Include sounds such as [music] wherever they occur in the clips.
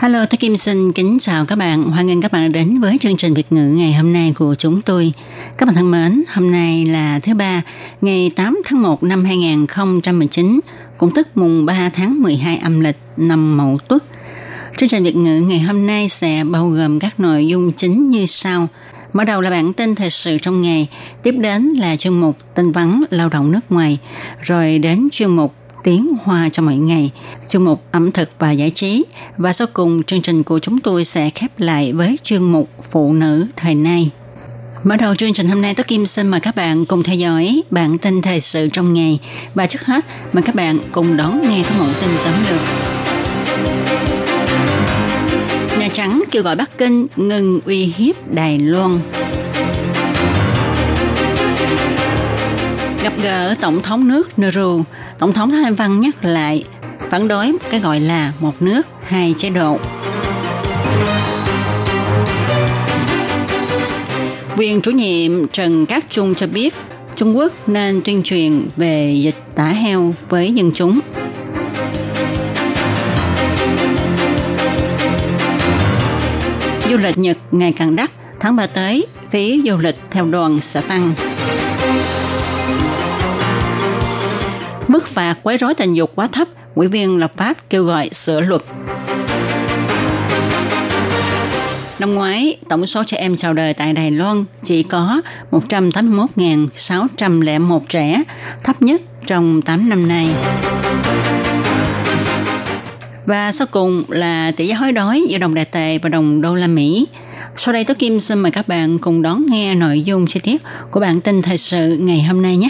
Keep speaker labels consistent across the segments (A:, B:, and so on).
A: Hello, tôi Kim xin kính chào các bạn. Hoan nghênh các bạn đến với chương trình Việt ngữ ngày hôm nay của chúng tôi. Các bạn thân mến, hôm nay là thứ ba, ngày 8 tháng 1 năm 2019, cũng tức mùng 3 tháng 12 âm lịch năm Mậu Tuất. Chương trình Việt ngữ ngày hôm nay sẽ bao gồm các nội dung chính như sau. Mở đầu là bản tin thời sự trong ngày, tiếp đến là chuyên mục tin vắn lao động nước ngoài, rồi đến chuyên mục tiếng hoa cho mọi ngày, chuyên mục ẩm thực và giải trí. Và sau cùng, chương trình của chúng tôi sẽ khép lại với chuyên mục phụ nữ thời nay. Mở đầu chương trình hôm nay, Tố Kim xin mời các bạn cùng theo dõi bản tin thời sự trong ngày. Và trước hết, mời các bạn cùng đón nghe các mẫu tin tóm lược. Nhà Trắng kêu gọi Bắc Kinh ngừng uy hiếp Đài Loan. Gặp gỡ Tổng thống nước Nauru, Tổng thống Thái Văn nhắc lại phản đối cái gọi là một nước, hai chế độ. Quyền chủ nhiệm Trần Cát Trung cho biết Trung Quốc nên tuyên truyền về dịch tả heo với dân chúng. Du lịch Nhật ngày càng đắt, tháng 3 tới, phí du lịch theo đoàn sẽ tăng. Mức phạt quấy rối tình dục quá thấp, ủy viên lập pháp kêu gọi sửa luật. Năm ngoái, tổng số trẻ em chào đời tại Đài Loan chỉ có 181.601 trẻ, thấp nhất trong 8 năm nay. Và sau cùng là tỷ giá hối đoái giữa đồng đại tệ và đồng đô la Mỹ. Sau đây Tố Kim xin mời các bạn cùng đón nghe nội dung chi tiết của bản tin thời sự ngày hôm nay nhé.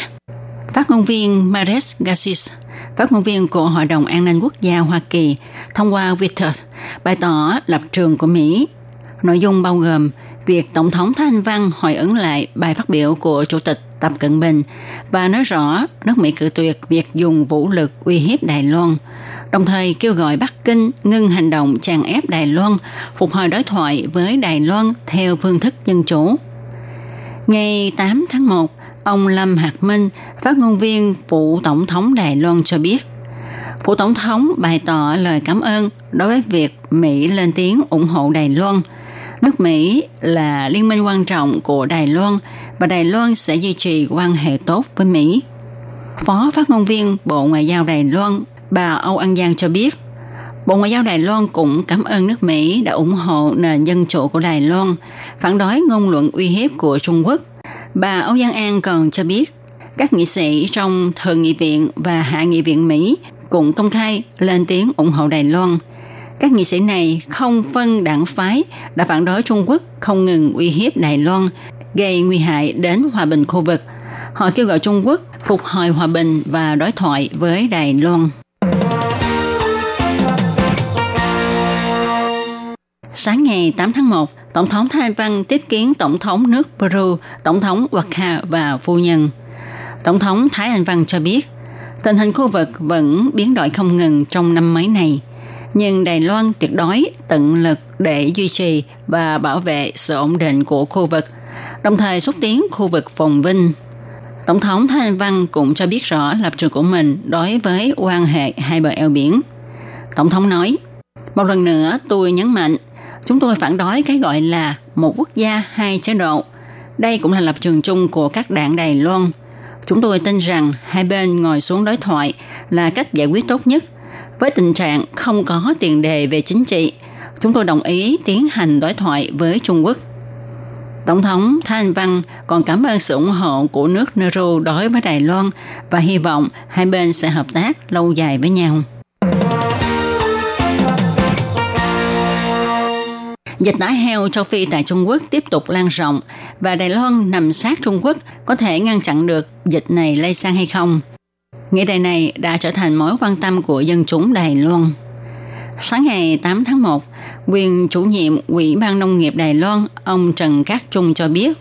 A: Phát ngôn viên Mares Gassis, phát ngôn viên của Hội đồng An ninh Quốc gia Hoa Kỳ, thông qua Twitter, bày tỏ lập trường của Mỹ. Nội dung bao gồm việc Tổng thống Thái Anh Văn hồi ứng lại bài phát biểu của Chủ tịch Tập Cận Bình và nói rõ nước Mỹ cự tuyệt việc dùng vũ lực uy hiếp Đài Loan, đồng thời kêu gọi Bắc Kinh ngưng hành động chèn ép Đài Loan, phục hồi đối thoại với Đài Loan theo phương thức dân chủ. Ngày 8 tháng 1, ông Lâm Hạc Minh, phát ngôn viên phụ tổng thống Đài Loan cho biết, Phủ tổng thống bày tỏ lời cảm ơn đối với việc Mỹ lên tiếng ủng hộ Đài Loan. Nước Mỹ là liên minh quan trọng của Đài Loan và Đài Loan sẽ duy trì quan hệ tốt với Mỹ. Phó phát ngôn viên Bộ Ngoại giao Đài Loan, bà Âu An Giang cho biết, Bộ Ngoại giao Đài Loan cũng cảm ơn nước Mỹ đã ủng hộ nền dân chủ của Đài Loan, phản đối ngôn luận uy hiếp của Trung Quốc Bà Âu Giang An còn cho biết, các nghị sĩ trong Thượng nghị viện và Hạ nghị viện Mỹ cũng công khai lên tiếng ủng hộ Đài Loan. Các nghị sĩ này không phân đảng phái đã phản đối Trung Quốc không ngừng uy hiếp Đài Loan, gây nguy hại đến hòa bình khu vực. Họ kêu gọi Trung Quốc phục hồi hòa bình và đối thoại với Đài Loan. Sáng ngày 8 tháng 1, Tổng thống Thái Văn tiếp kiến Tổng thống nước Peru, Tổng thống Waka và phu nhân. Tổng thống Thái Anh Văn cho biết, tình hình khu vực vẫn biến đổi không ngừng trong năm mấy này, nhưng Đài Loan tuyệt đối tận lực để duy trì và bảo vệ sự ổn định của khu vực, đồng thời xúc tiến khu vực phồn vinh. Tổng thống Thái Anh Văn cũng cho biết rõ lập trường của mình đối với quan hệ hai bờ eo biển. Tổng thống nói, một lần nữa tôi nhấn mạnh Chúng tôi phản đối cái gọi là một quốc gia hai chế độ. Đây cũng là lập trường chung của các đảng Đài Loan. Chúng tôi tin rằng hai bên ngồi xuống đối thoại là cách giải quyết tốt nhất. Với tình trạng không có tiền đề về chính trị, chúng tôi đồng ý tiến hành đối thoại với Trung Quốc. Tổng thống Thanh Văn còn cảm ơn sự ủng hộ của nước Nauru đối với Đài Loan và hy vọng hai bên sẽ hợp tác lâu dài với nhau. Dịch tả heo châu Phi tại Trung Quốc tiếp tục lan rộng và Đài Loan nằm sát Trung Quốc có thể ngăn chặn được dịch này lây sang hay không. Nghị đề này đã trở thành mối quan tâm của dân chúng Đài Loan. Sáng ngày 8 tháng 1, quyền chủ nhiệm Ủy ban Nông nghiệp Đài Loan, ông Trần Cát Trung cho biết,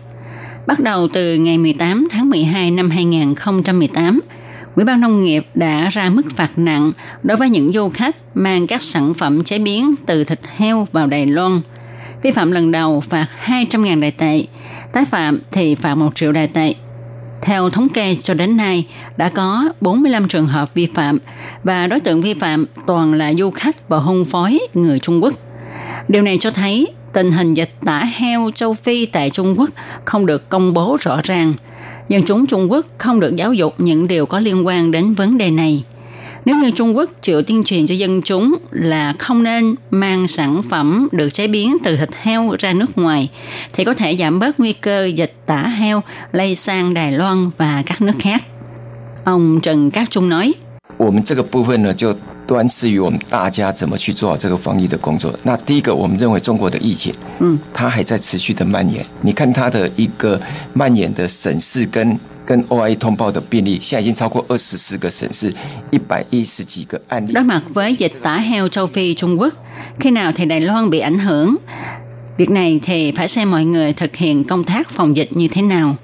A: bắt đầu từ ngày 18 tháng 12 năm 2018, Ủy ban Nông nghiệp đã ra mức phạt nặng đối với những du khách mang các sản phẩm chế biến từ thịt heo vào Đài Loan. Vi phạm lần đầu phạt 200.000 đại tệ, tái phạm thì phạt 1 triệu đại tệ. Theo thống kê cho đến nay, đã có 45 trường hợp vi phạm và đối tượng vi phạm toàn là du khách và hôn phối người Trung Quốc. Điều này cho thấy tình hình dịch tả heo châu Phi tại Trung Quốc không được công bố rõ ràng. Dân chúng Trung Quốc không được giáo dục những điều có liên quan đến vấn đề này. Nếu như Trung Quốc chịu tuyên truyền cho dân chúng là không nên mang sản phẩm được chế biến từ thịt heo ra nước ngoài, thì có thể giảm bớt nguy cơ dịch tả heo lây sang Đài Loan và các nước khác. Ông Trần Cát Trung nói,
B: 我们这个部分呢，就 端视于我们大家怎么去做好这个防疫的工作。那第一个，我们认为中国的疫情，嗯，它还在持续的蔓延。你看它的一个蔓延的省市跟跟 OIE 通报的病例，现在已经超过二十四个省市，一百一十几个案例。
A: Đối mặt với dịch tả heo châu Phi Trung Quốc, khi nào thì Đài Loan bị ảnh hưởng? Việc này thì phải xem mọi người thực hiện công tác phòng dịch như thế nào.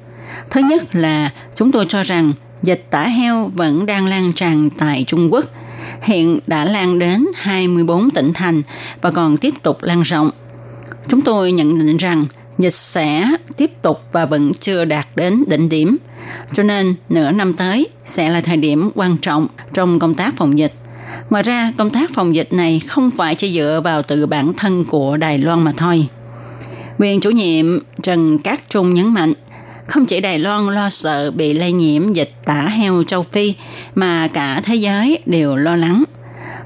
A: Thứ nhất là chúng tôi cho rằng dịch tả heo vẫn đang lan tràn tại Trung Quốc. Hiện đã lan đến 24 tỉnh thành và còn tiếp tục lan rộng. Chúng tôi nhận định rằng dịch sẽ tiếp tục và vẫn chưa đạt đến đỉnh điểm. Cho nên nửa năm tới sẽ là thời điểm quan trọng trong công tác phòng dịch. Ngoài ra, công tác phòng dịch này không phải chỉ dựa vào tự bản thân của Đài Loan mà thôi. Quyền chủ nhiệm Trần Cát Trung nhấn mạnh, không chỉ Đài Loan lo sợ bị lây nhiễm dịch tả heo châu Phi mà cả thế giới đều lo lắng.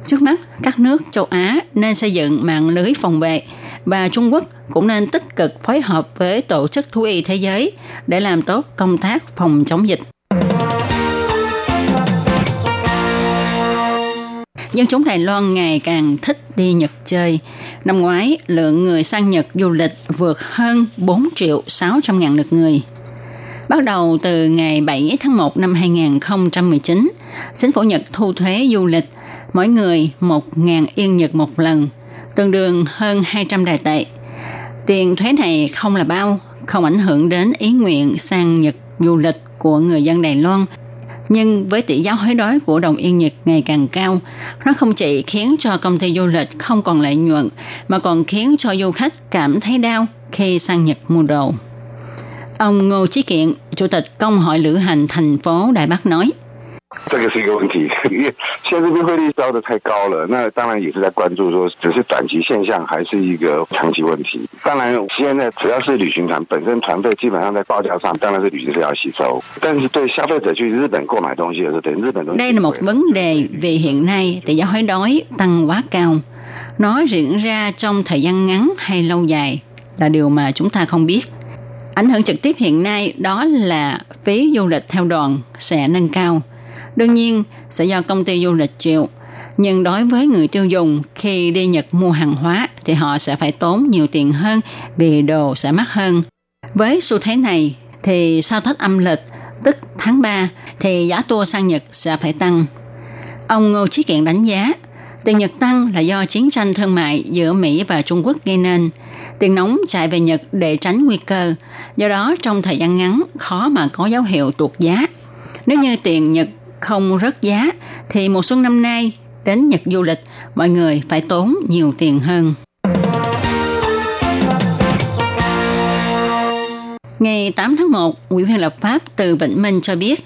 A: Trước mắt, các nước châu Á nên xây dựng mạng lưới phòng vệ và Trung Quốc cũng nên tích cực phối hợp với Tổ chức Thú y Thế giới để làm tốt công tác phòng chống dịch. Dân chúng Đài Loan ngày càng thích đi Nhật chơi. Năm ngoái, lượng người sang Nhật du lịch vượt hơn 4 triệu 600 ngàn lượt người. Bắt đầu từ ngày 7 tháng 1 năm 2019, chính phủ Nhật thu thuế du lịch mỗi người 1.000 yên Nhật một lần, tương đương hơn 200 đài tệ. Tiền thuế này không là bao, không ảnh hưởng đến ý nguyện sang Nhật du lịch của người dân Đài Loan. Nhưng với tỷ giá hối đoái của đồng yên Nhật ngày càng cao, nó không chỉ khiến cho công ty du lịch không còn lợi nhuận, mà còn khiến cho du khách cảm thấy đau khi sang Nhật mua đồ. Ông Ngô Chí Kiện, Chủ tịch Công hội Lữ hành thành phố Đài Bắc nói,
C: 这个是一个问题，因为现在这边汇率烧的太高了，那当然也是在关注说，只是短期现象还是一个长期问题。当然，现在只要是旅行团本身团费基本上在报价上，当然是旅行社要吸收，但是对消费者去日本购买东西的时候，等于日本东西
A: Đây [laughs] là một vấn đề vì hiện nay tỷ giá hối đoái tăng quá cao. Nó diễn ra trong thời gian ngắn hay lâu dài là điều mà chúng ta không biết. Ảnh hưởng trực tiếp hiện nay đó là phí du lịch theo đoàn sẽ nâng cao. Đương nhiên, sẽ do công ty du lịch chịu. Nhưng đối với người tiêu dùng, khi đi Nhật mua hàng hóa thì họ sẽ phải tốn nhiều tiền hơn vì đồ sẽ mắc hơn. Với xu thế này thì sau Tết âm lịch, tức tháng 3 thì giá tour sang Nhật sẽ phải tăng. Ông Ngô Chí Kiện đánh giá, tiền Nhật tăng là do chiến tranh thương mại giữa Mỹ và Trung Quốc gây nên. Tiền nóng chạy về Nhật để tránh nguy cơ, do đó trong thời gian ngắn khó mà có dấu hiệu tuột giá. Nếu như tiền Nhật không rớt giá thì mùa xuân năm nay đến Nhật du lịch mọi người phải tốn nhiều tiền hơn. Ngày 8 tháng 1, Ủy viên lập pháp từ Vĩnh Minh cho biết,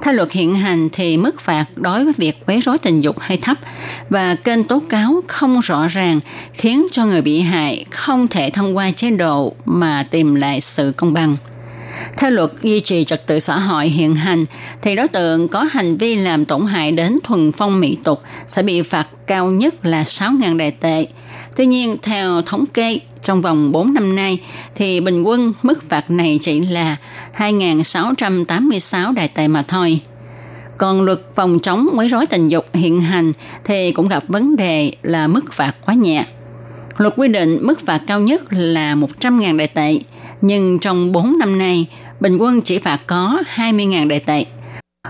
A: theo luật hiện hành thì mức phạt đối với việc quấy rối tình dục hơi thấp và kênh tố cáo không rõ ràng khiến cho người bị hại không thể thông qua chế độ mà tìm lại sự công bằng. Theo luật duy trì trật tự xã hội hiện hành, thì đối tượng có hành vi làm tổn hại đến thuần phong mỹ tục sẽ bị phạt cao nhất là 6.000 đại tệ. Tuy nhiên, theo thống kê, trong vòng 4 năm nay, thì bình quân mức phạt này chỉ là 2.686 đại tệ mà thôi. Còn luật phòng chống quấy rối tình dục hiện hành thì cũng gặp vấn đề là mức phạt quá nhẹ. Luật quy định mức phạt cao nhất là 100.000 đại tệ, nhưng trong 4 năm nay, bình quân chỉ phạt có 20.000 đại tệ.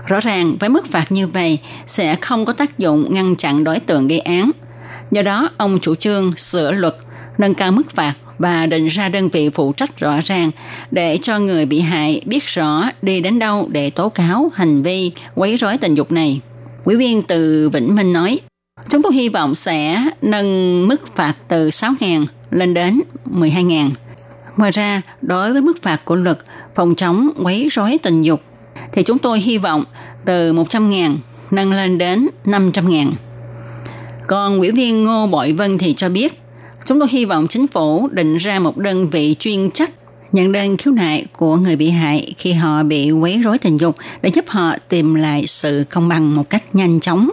A: Rõ ràng với mức phạt như vậy sẽ không có tác dụng ngăn chặn đối tượng gây án. Do đó, ông chủ trương sửa luật, nâng cao mức phạt và định ra đơn vị phụ trách rõ ràng để cho người bị hại biết rõ đi đến đâu để tố cáo hành vi quấy rối tình dục này. Ủy viên từ Vĩnh Minh nói, chúng tôi hy vọng sẽ nâng mức phạt từ 6.000 lên đến 12.000. Ngoài ra, đối với mức phạt của luật phòng chống quấy rối tình dục, thì chúng tôi hy vọng từ 100.000 nâng lên đến 500.000. Còn ủy viên Ngô Bội Vân thì cho biết, chúng tôi hy vọng chính phủ định ra một đơn vị chuyên trách nhận đơn khiếu nại của người bị hại khi họ bị quấy rối tình dục để giúp họ tìm lại sự công bằng một cách nhanh chóng.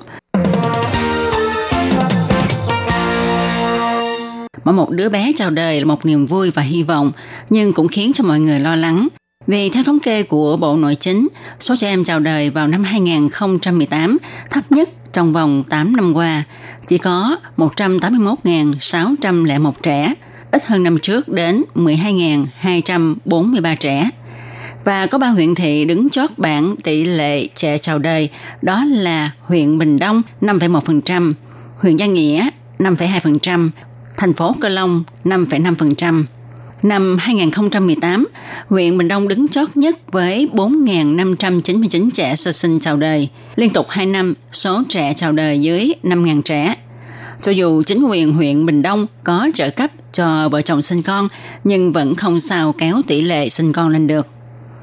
A: Mỗi một đứa bé chào đời là một niềm vui và hy vọng, nhưng cũng khiến cho mọi người lo lắng. Vì theo thống kê của Bộ Nội chính, số trẻ em chào đời vào năm 2018 thấp nhất trong vòng 8 năm qua, chỉ có 181.601 trẻ, ít hơn năm trước đến 12.243 trẻ. Và có ba huyện thị đứng chót bảng tỷ lệ trẻ chào đời, đó là huyện Bình Đông 5,1%, huyện Gia Nghĩa 5,2%, thành phố Cơ Long 5,5%. Năm 2018, huyện Bình Đông đứng chót nhất với 4.599 trẻ sơ sinh chào đời. Liên tục 2 năm, số trẻ chào đời dưới 5.000 trẻ. Cho dù chính quyền huyện Bình Đông có trợ cấp cho vợ chồng sinh con, nhưng vẫn không sao kéo tỷ lệ sinh con lên được.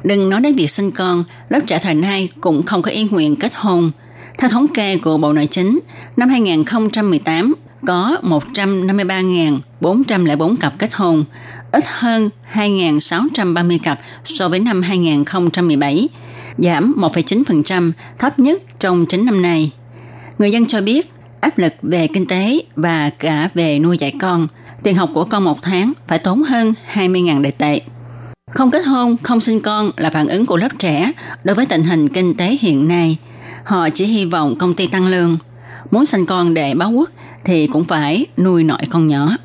A: Đừng nói đến việc sinh con, lớp trẻ thời nay cũng không có ý nguyện kết hôn. Theo thống kê của Bộ Nội chính, năm 2018 có 153.404 cặp kết hôn, ít hơn 2.630 cặp so với năm 2017, giảm 1,9%, thấp nhất trong 9 năm nay. Người dân cho biết áp lực về kinh tế và cả về nuôi dạy con, tiền học của con một tháng phải tốn hơn 20.000 đại tệ. Không kết hôn, không sinh con là phản ứng của lớp trẻ đối với tình hình kinh tế hiện nay. Họ chỉ hy vọng công ty tăng lương. Muốn sinh con để báo quốc thì cũng phải nuôi nội con nhỏ.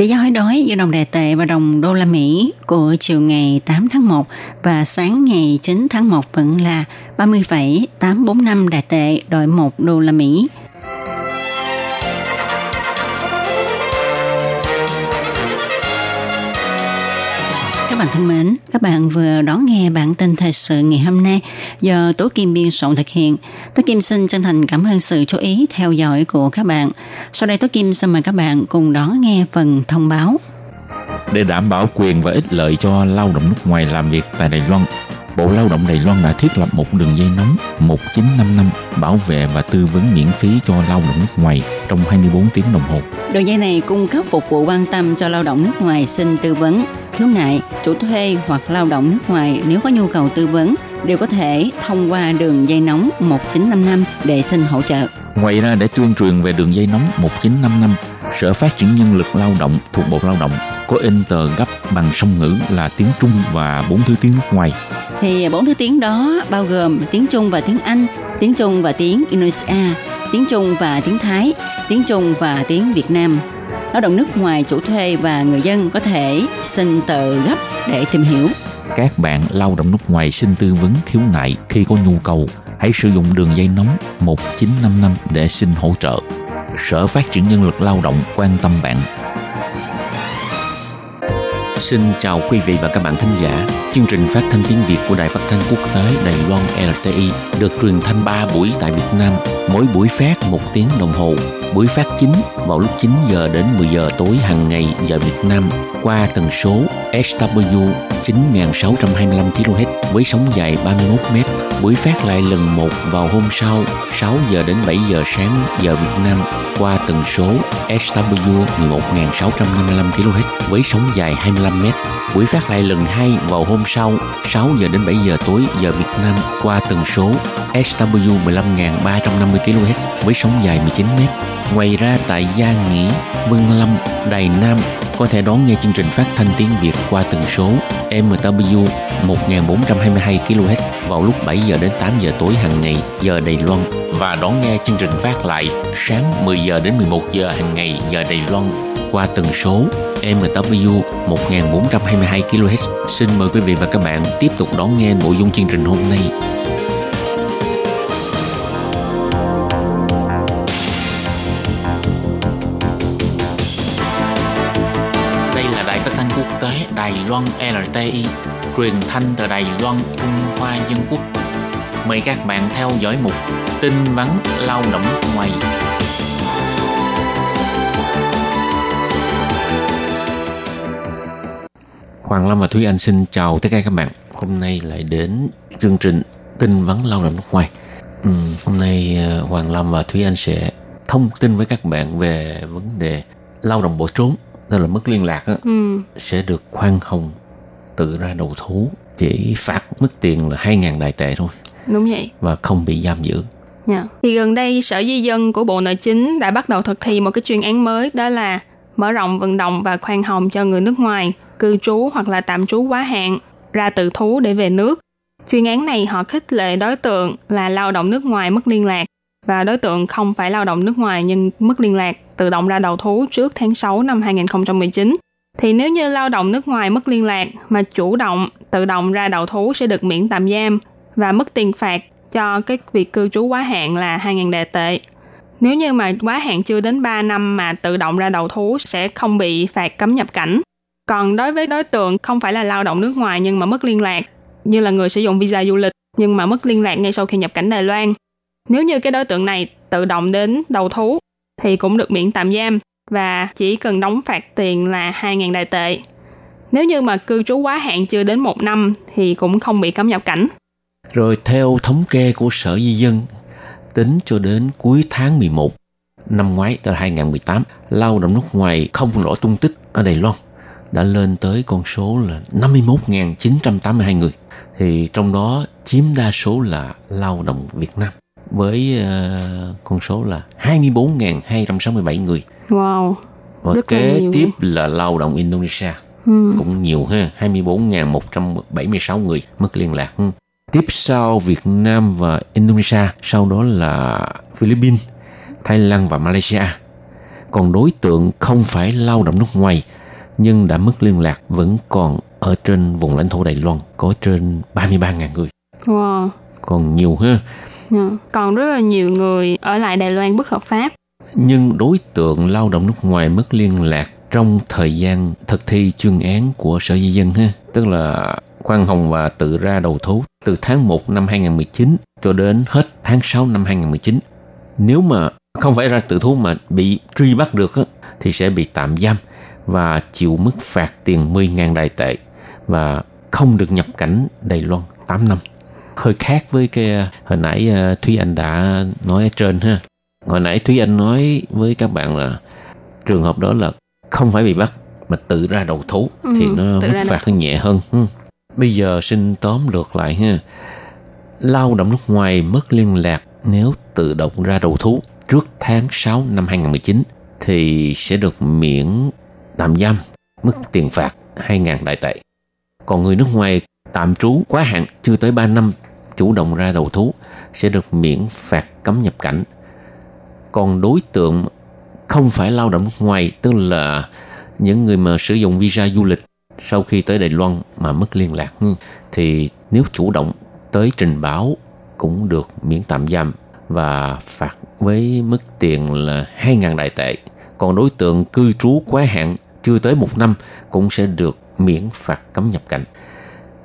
A: Tỷ giá hối đoái giữa đồng đại tệ và đồng đô la Mỹ của chiều ngày 8 tháng 1 và sáng ngày 9 tháng 1 vẫn là 30,845 đại tệ đổi 1 đô la Mỹ. Bạn thân mến, các bạn vừa đón nghe bản tin thời sự ngày hôm nay do Tố Kim biên soạn thực hiện. Tố Kim xin chân thành cảm ơn sự chú ý theo dõi của các bạn. Sau đây Tố Kim xin mời các bạn cùng đón nghe phần thông báo.
D: Để đảm bảo quyền và ích lợi cho lao động nước ngoài làm việc tại Đài Loan, Bộ Lao động Đài Loan đã thiết lập một đường dây nóng 1955 bảo vệ và tư vấn miễn phí cho lao động nước ngoài trong 24 tiếng đồng hồ.
A: Đường dây này cung cấp phục vụ quan tâm cho lao động nước ngoài xin tư vấn, khiếu nại, chủ thuê hoặc lao động nước ngoài nếu có nhu cầu tư vấn đều có thể thông qua đường dây nóng 1955 để xin hỗ trợ.
D: Ngoài ra để tuyên truyền về đường dây nóng 1955, Sở Phát triển Nhân lực Lao động thuộc Bộ Lao động có in tờ gấp bằng song ngữ là tiếng Trung và bốn thứ tiếng nước ngoài.
A: Thì bốn thứ tiếng đó bao gồm tiếng Trung và tiếng Anh, tiếng Trung và tiếng Indonesia, tiếng Trung và tiếng Thái, tiếng Trung và tiếng Việt Nam. Lao động nước ngoài chủ thuê và người dân có thể xin tờ gấp để tìm hiểu.
D: Các bạn lao động nước ngoài xin tư vấn khiếu nại khi có nhu cầu, hãy sử dụng đường dây nóng 1955 để xin hỗ trợ. Sở Phát triển Nhân lực Lao động quan tâm bạn. Xin chào quý vị và các bạn thính giả. Chương trình phát thanh tiếng Việt của Đài Phát thanh Quốc tế Đài Loan LTI được truyền thanh 3 buổi tại Việt Nam, mỗi buổi phát một tiếng đồng hồ. Buổi phát chính vào lúc 9 giờ đến 10 giờ tối hàng ngày giờ Việt Nam qua tần số SW 9625 kHz với sóng dài 31 m. Buổi phát lại lần một vào hôm sau 6 giờ đến 7 giờ sáng giờ Việt Nam qua tần số SW 11655 kHz với sóng dài 25 m. Buổi phát lại lần hai vào hôm sau 6 giờ đến 7 giờ tối giờ Việt Nam qua tần số SW 15350 kHz với sóng dài 19 m. Ngoài ra tại Gia Nghĩa, Vân Lâm, Đài Nam có thể đón nghe chương trình phát thanh tiếng Việt qua tần số MW 1422 kHz vào lúc 7 giờ đến 8 giờ tối hàng ngày giờ Đài Loan và đón nghe chương trình phát lại sáng 10 giờ đến 11 giờ hàng ngày giờ Đài Loan qua tần số MW 1422 kHz. Xin mời quý vị và các bạn tiếp tục đón nghe nội dung chương trình hôm nay. Loan LTI, truyền thanh từ Đài Loan, Trung Hoa Dân Quốc. Mời các bạn theo dõi mục tin vắn lao động ngoài. Hoàng Lâm và Thúy Anh xin chào tất cả các bạn. Hôm nay lại đến chương trình tin vắn lao động nước ngoài. Ừ, hôm nay ờ, Hoàng Lâm và Thúy Anh sẽ thông tin với các bạn về vấn đề lao động bỏ trốn tức là mất liên lạc á, ừ. sẽ được khoan hồng tự ra đầu thú chỉ phạt mức tiền là 2.000 đại tệ thôi
E: đúng vậy
D: và không bị giam giữ
E: yeah. Dạ. thì gần đây sở di dân của bộ nội chính đã bắt đầu thực thi một cái chuyên án mới đó là mở rộng vận động và khoan hồng cho người nước ngoài cư trú hoặc là tạm trú quá hạn ra tự thú để về nước chuyên án này họ khích lệ đối tượng là lao động nước ngoài mất liên lạc và đối tượng không phải lao động nước ngoài nhưng mất liên lạc tự động ra đầu thú trước tháng 6 năm 2019. Thì nếu như lao động nước ngoài mất liên lạc mà chủ động tự động ra đầu thú sẽ được miễn tạm giam và mất tiền phạt cho cái việc cư trú quá hạn là 2.000 đề tệ. Nếu như mà quá hạn chưa đến 3 năm mà tự động ra đầu thú sẽ không bị phạt cấm nhập cảnh. Còn đối với đối tượng không phải là lao động nước ngoài nhưng mà mất liên lạc, như là người sử dụng visa du lịch nhưng mà mất liên lạc ngay sau khi nhập cảnh Đài Loan, nếu như cái đối tượng này tự động đến đầu thú thì cũng được miễn tạm giam và chỉ cần đóng phạt tiền là 2.000 đại tệ. Nếu như mà cư trú quá hạn chưa đến một năm thì cũng không bị cấm nhập cảnh.
D: Rồi theo thống kê của Sở Di dân, tính cho đến cuối tháng 11 năm ngoái, tức là 2018, lao động nước ngoài không rõ tung tích ở Đài Loan đã lên tới con số là 51.982 người. Thì trong đó chiếm đa số là lao động Việt Nam với uh, con số là 24.267 người.
E: Wow.
D: Và Rất kế là tiếp là lao động Indonesia. Ừ. Cũng nhiều ha, 24.176 người mất liên lạc. Ừ. Tiếp sau Việt Nam và Indonesia, sau đó là Philippines, Thái Lan và Malaysia. Còn đối tượng không phải lao động nước ngoài nhưng đã mất liên lạc vẫn còn ở trên vùng lãnh thổ Đài Loan có trên 33.000 người.
E: Wow.
D: Còn nhiều ha.
E: Dạ. Còn rất là nhiều người ở lại Đài Loan bất hợp pháp.
D: Nhưng đối tượng lao động nước ngoài mất liên lạc trong thời gian thực thi chuyên án của Sở Di dân ha, tức là khoan hồng và tự ra đầu thú từ tháng 1 năm 2019 cho đến hết tháng 6 năm 2019. Nếu mà không phải ra tự thú mà bị truy bắt được thì sẽ bị tạm giam và chịu mức phạt tiền 10.000 đài tệ và không được nhập cảnh Đài Loan 8 năm hơi khác với cái hồi nãy ờ, Thúy Anh đã nói ở trên ha. Hồi nãy Thúy Anh nói với các bạn là trường hợp đó là không phải bị bắt mà tự ra đầu thú ừ, thì nó mức phạt nó nhẹ hơn. Ừ. Bây giờ xin tóm lược lại ha. Lao động nước ngoài mất liên lạc nếu tự động ra đầu thú trước tháng 6 năm 2019 thì sẽ được miễn tạm giam mức tiền phạt 2.000 đại tệ. Còn người nước ngoài tạm trú quá hạn chưa tới 3 năm chủ động ra đầu thú sẽ được miễn phạt cấm nhập cảnh. Còn đối tượng không phải lao động nước ngoài, tức là những người mà sử dụng visa du lịch sau khi tới Đài Loan mà mất liên lạc ừ, thì nếu chủ động tới trình báo cũng được miễn tạm giam và phạt với mức tiền là 2.000 đại tệ. Còn đối tượng cư trú quá hạn chưa tới một năm cũng sẽ được miễn phạt cấm nhập cảnh.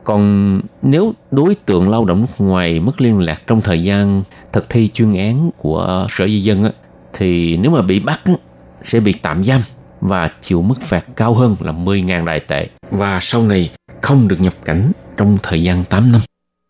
D: Còn nếu đối tượng lao động nước ngoài mất liên lạc trong thời gian thực thi chuyên án của Sở Di dân á, thì nếu mà bị bắt á, sẽ bị tạm giam và chịu mức phạt cao hơn là 10.000 đại tệ và sau này không được nhập cảnh trong thời gian 8 năm.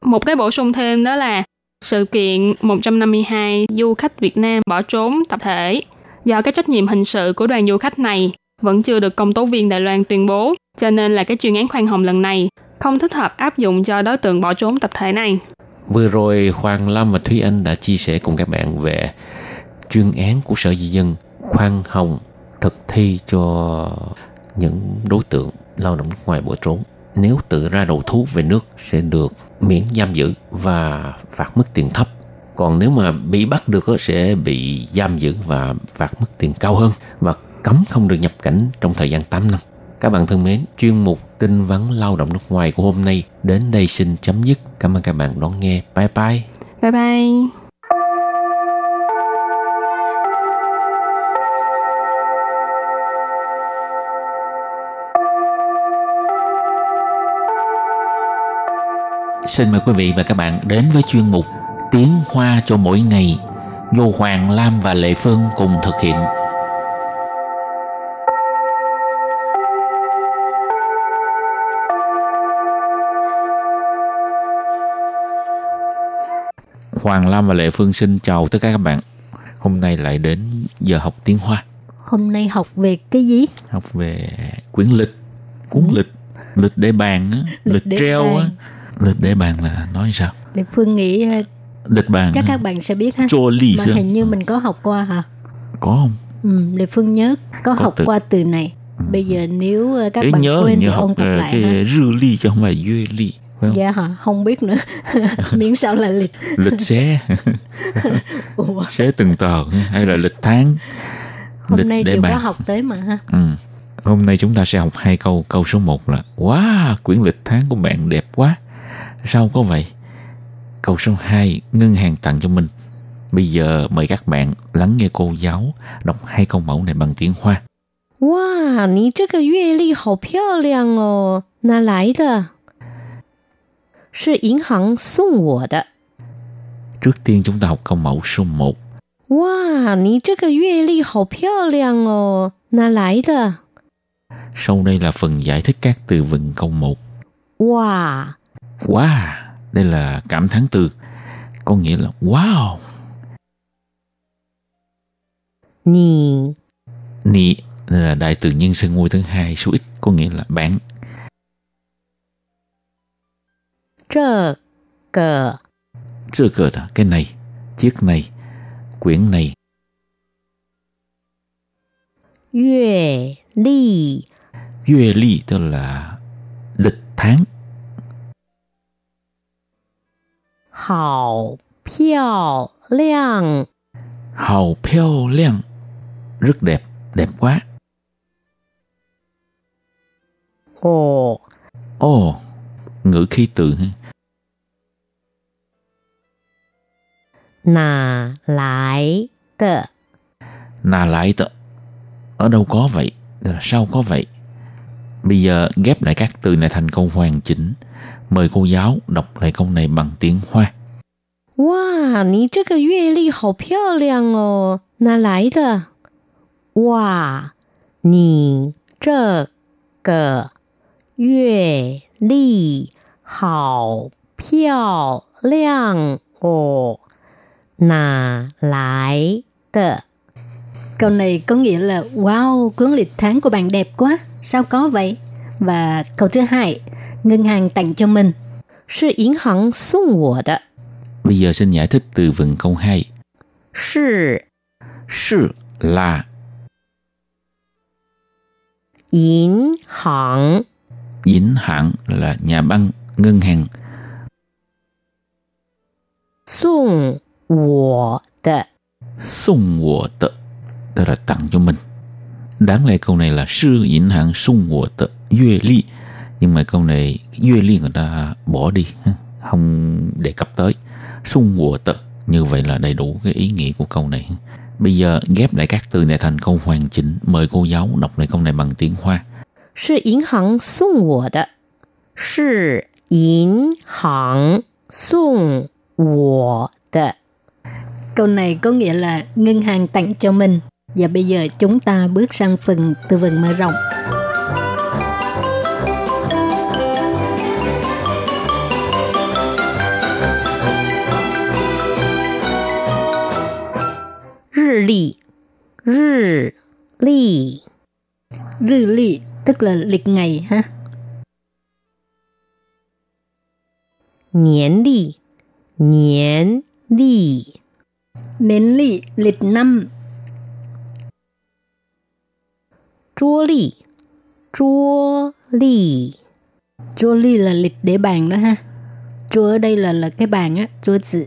E: Một cái bổ sung thêm đó là sự kiện 152 du khách Việt Nam bỏ trốn tập thể do cái trách nhiệm hình sự của đoàn du khách này vẫn chưa được công tố viên Đài Loan tuyên bố, cho nên là cái chuyên án khoan hồng lần này không thích hợp áp dụng cho đối tượng bỏ trốn tập thể này.
D: Vừa rồi Hoàng Lâm và Thúy Anh đã chia sẻ cùng các bạn về chuyên án của Sở Di dân khoan hồng thực thi cho những đối tượng lao động nước ngoài bỏ trốn. Nếu tự ra đầu thú về nước sẽ được miễn giam giữ và phạt mức tiền thấp. Còn nếu mà bị bắt được sẽ bị giam giữ và phạt mức tiền cao hơn và cấm không được nhập cảnh trong thời gian 8 năm. Các bạn thân mến, chuyên mục tin vắn lao động nước ngoài của hôm nay đến đây xin chấm dứt. Cảm ơn các bạn đón nghe. Bye bye.
E: Bye bye.
D: Xin mời quý vị và các bạn đến với chuyên mục Tiếng Hoa cho mỗi ngày do Hoàng Lam và Lệ Phương cùng thực hiện. Hoàng Lam và Lệ Phương xin chào tất cả các bạn. Hôm nay lại đến giờ học tiếng Hoa.
F: Hôm nay học về cái gì?
D: Học về quyển lịch, cuốn lịch, lịch để bàn á, lịch,
F: Lịch
D: treo á. Lịch để bàn là nói sao?
F: Lệ Phương nghĩ ờ,
D: Lịch bàn
F: chắc các bạn sẽ biết ha. Mà hình như mình có học qua hả?
D: Có không?
F: Ừ, Lệ Phương nhớ có,
D: Có
F: học
D: từ-
F: qua từ này. Bây giờ nếu ờ, các
D: Để
F: bạn
D: nhớ
F: quên thì
D: như học
F: ôn tập
D: ờ,
F: lại
D: cái
F: ha.
D: rư ly chứ không phải duy ly Phải không?
F: Dạ hả? Không biết nữa. [laughs] Miễn sao là lịch.
D: Lịch xé, [laughs]
F: Ủa,
D: xé từng tờ hay là lịch tháng.
F: hôm
D: lịch
F: nay
D: để
F: đều có
D: bàn.
F: học tới mà ha.
D: Ừ. Hôm nay chúng ta sẽ học hai câu. Câu số 1 là Wow, quyển lịch tháng của bạn đẹp quá. Sao có vậy? Câu số 2, ngân hàng tặng cho mình. Bây giờ mời các bạn lắng nghe cô giáo đọc hai câu mẫu này bằng tiếng Hoa.
G: 哇，你这个月历好漂亮哦，哪来的？ 是银行送我的。
D: Trước tiên chúng ta học câu mẫu số 1.
G: 哇，你这个月历好漂亮哦，哪来的？
D: Sau đây là phần giải thích các từ vựng câu 1.
G: 哇，
D: Wow, đây là cảm thán từ. Có nghĩa là wow.
G: 你
D: Nị đây là đại từ nhân xưng ngôi thứ hai số ít có nghĩa là bạn.
G: 这个
D: Chưa cờ là cái này, chiếc này, quyển này.
G: 月历
D: Duy ly tức là lịch tháng.
G: 好漂亮
D: Hào phiêu liang. Rất đẹp, đẹp quá.
G: 哦，
D: Ồ, ngữ khí từ ha.
G: 哪来的？
D: Nà lại tợ. Ở đâu có vậy? Tức là sao có vậy? Bây giờ ghép lại các từ này thành câu hoàn chỉnh. Mời cô giáo đọc lại câu này bằng tiếng Hoa.
G: 哇，你这个月历好漂亮哦，哪来的？哇，你这个月历好漂亮哦， nà lại tờ.
F: Câu này có nghĩa là wow, cuốn lịch tháng của bạn đẹp quá, sao có vậy? Và câu thứ hai, ngân hàng tặng cho mình.
G: Sư yến hàng sung wo de.
D: Bây giờ xin giải thích từ vựng câu hai
G: Sư.
D: Sư là.
G: Yến hàng.
D: Yến hàng là nhà băng, ngân hàng.
G: Sung 我的。
D: Sung wo tợ tức là tặng cho mình. Đáng lẽ câu này là sư dính hãng sung wo tợ duy ly. Nhưng mà câu này duy ly người ta bỏ đi, ha, không đề cập tới. Sung wo tợ như vậy là đầy đủ cái ý nghĩa của câu này. Bây giờ ghép lại các từ này thành câu hoàn chỉnh. Mời cô giáo đọc lại câu này bằng tiếng Hoa.
G: 是银行送我的，是银行送我的。
F: Câu này có nghĩa là ngân hàng tặng cho mình. Và bây giờ chúng ta bước sang phần tư vấn mở rộng.
G: Rì lì Rì lì
F: Rì lì tức là lịch ngày ha.
G: Niên lì Niên lì
F: Mến lị lịch năm.
G: Chúa lị. Chúa lị.
F: Chúa lị là lịch để bàn đó ha. Chúa ở đây là là cái bàn á Chúa chỉ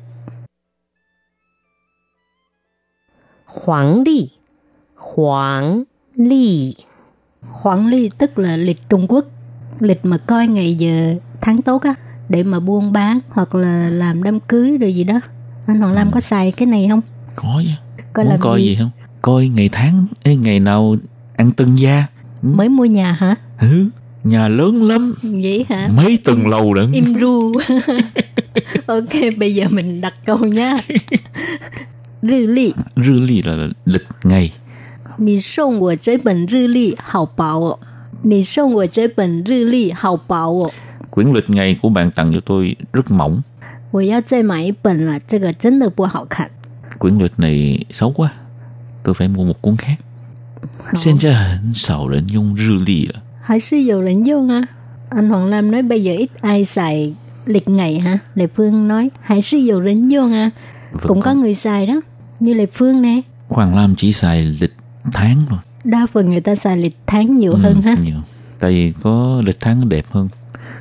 G: Hoàng lị. Hoàng lị.
F: Hoàng lị tức là lịch Trung Quốc. Lịch mà coi ngày giờ tháng tốt á Để mà buôn bán hoặc là làm đám cưới rồi gì đó. Anh Hoàng Lam có xài cái này không?
D: Có chứ.
F: Coi
D: Muốn
F: làm
D: coi
F: gì?
D: gì không? Coi ngày tháng, ê, ngày nào ăn tân gia.
F: Mới mua nhà hả?
D: Ừ. nhà lớn lắm
G: Vậy hả?
D: mấy tầng lầu lận
G: Im ru. [laughs] ok, bây giờ mình đặt câu nha. Rư lì,
D: rư ly là lịch ngày
G: 你送我这本日历好薄哦。你送我这本日历好薄哦。
D: quyển lịch ngày của bạn tặng cho tôi rất mỏng
G: 我要再买一本了，这个真的不好看。
D: quyển lịch này xấu quá tôi phải mua một cuốn khác 现在很少人用日历了
G: 还是有人用啊。Anh Hoàng Lam nói bây giờ ít ai xài lịch ngày ha. Lệ Phương nói hay是有人用啊.
D: Vẫn
G: Cũng có người xài đó. Như Lệ Phương nè.
D: Hoàng Lam chỉ xài lịch tháng thôi
G: Đa phần người ta xài lịch tháng nhiều hơn ha.
D: nhiều tại vì có lịch tháng đẹp hơn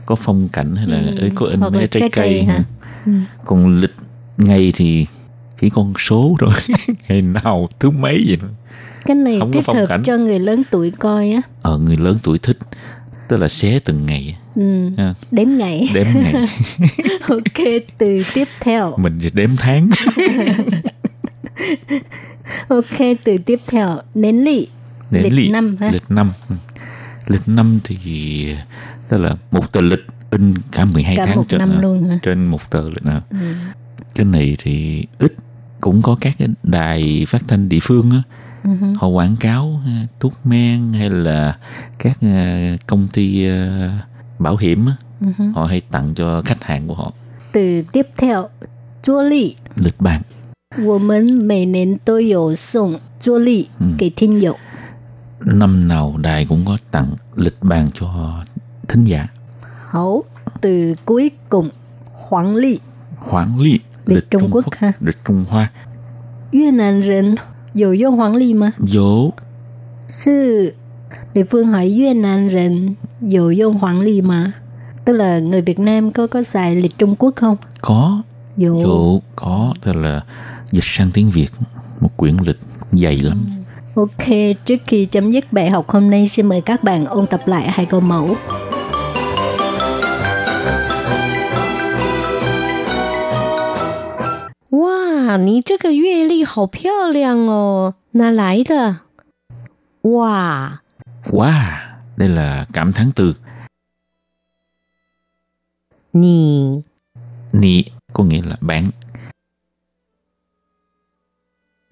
D: có phong cảnh hay là ừ. có in
G: Hoặc là
D: mấy trái,
G: trái
D: cây,
G: cây hả?
D: Ha. còn lịch ngày thì chỉ con số thôi [laughs] ngày nào thứ mấy vậy.
G: Cái này
D: Không phong
G: hợp
D: cảnh.
G: cho người lớn tuổi coi á.
D: ờ người lớn tuổi thích tức là xé từng ngày
G: Ừ.
D: ha.
G: Đếm ngày.
D: đếm ngày [laughs]
G: ok, từ tiếp theo.
D: mình chỉ đếm tháng [laughs]
G: Ok, từ tiếp theo. Nến lị.
D: Để
G: lịch
D: li-
G: năm ha.
D: lịch năm Ừ. lịch năm thì tức là một tờ lịch in cả 12
G: Cả
D: tháng
G: một
D: trên,
G: năm
D: ờ,
G: luôn hả? Ừ.
D: trên một tờ lịch nào cái này thì ít cũng có các cái đài phát thanh địa phương á
G: Ừ
D: họ quảng cáo ờ, thuốc men hay là các ờ, công ty ờ, bảo hiểm á
G: Ừ
D: họ hay tặng cho khách hàng của họ
G: Từ tiếp theo. Chúa lị.
D: lịch bàn
G: 我们每年都有送桌历给听友。
D: năm nào đài cũng có tặng lịch bàn cho thính giả
G: Hảo, từ cuối cùng, Hoàng Lị,
D: Hoãn ly
G: Lịch Trung Quốc ha.
D: lịch Trung Hoa
G: 越南人有用黄历吗？
D: dỗ
G: 是địa phương hỏi Việt Nam人有用黄历吗? Tức là người Việt Nam có có xài lịch Trung Quốc không?
D: có
G: Dụ.
D: dỗ có tức là dịch sang tiếng Việt một quyển lịch dày lắm
G: Ok, trước khi chấm dứt bài học hôm nay, xin mời các bạn ôn tập lại hai câu mẫu. 哇，你这个月历好漂亮哦，哪来的？哇，
D: wow đây là cảm thán từ
G: 你
D: nị có nghĩa là bạn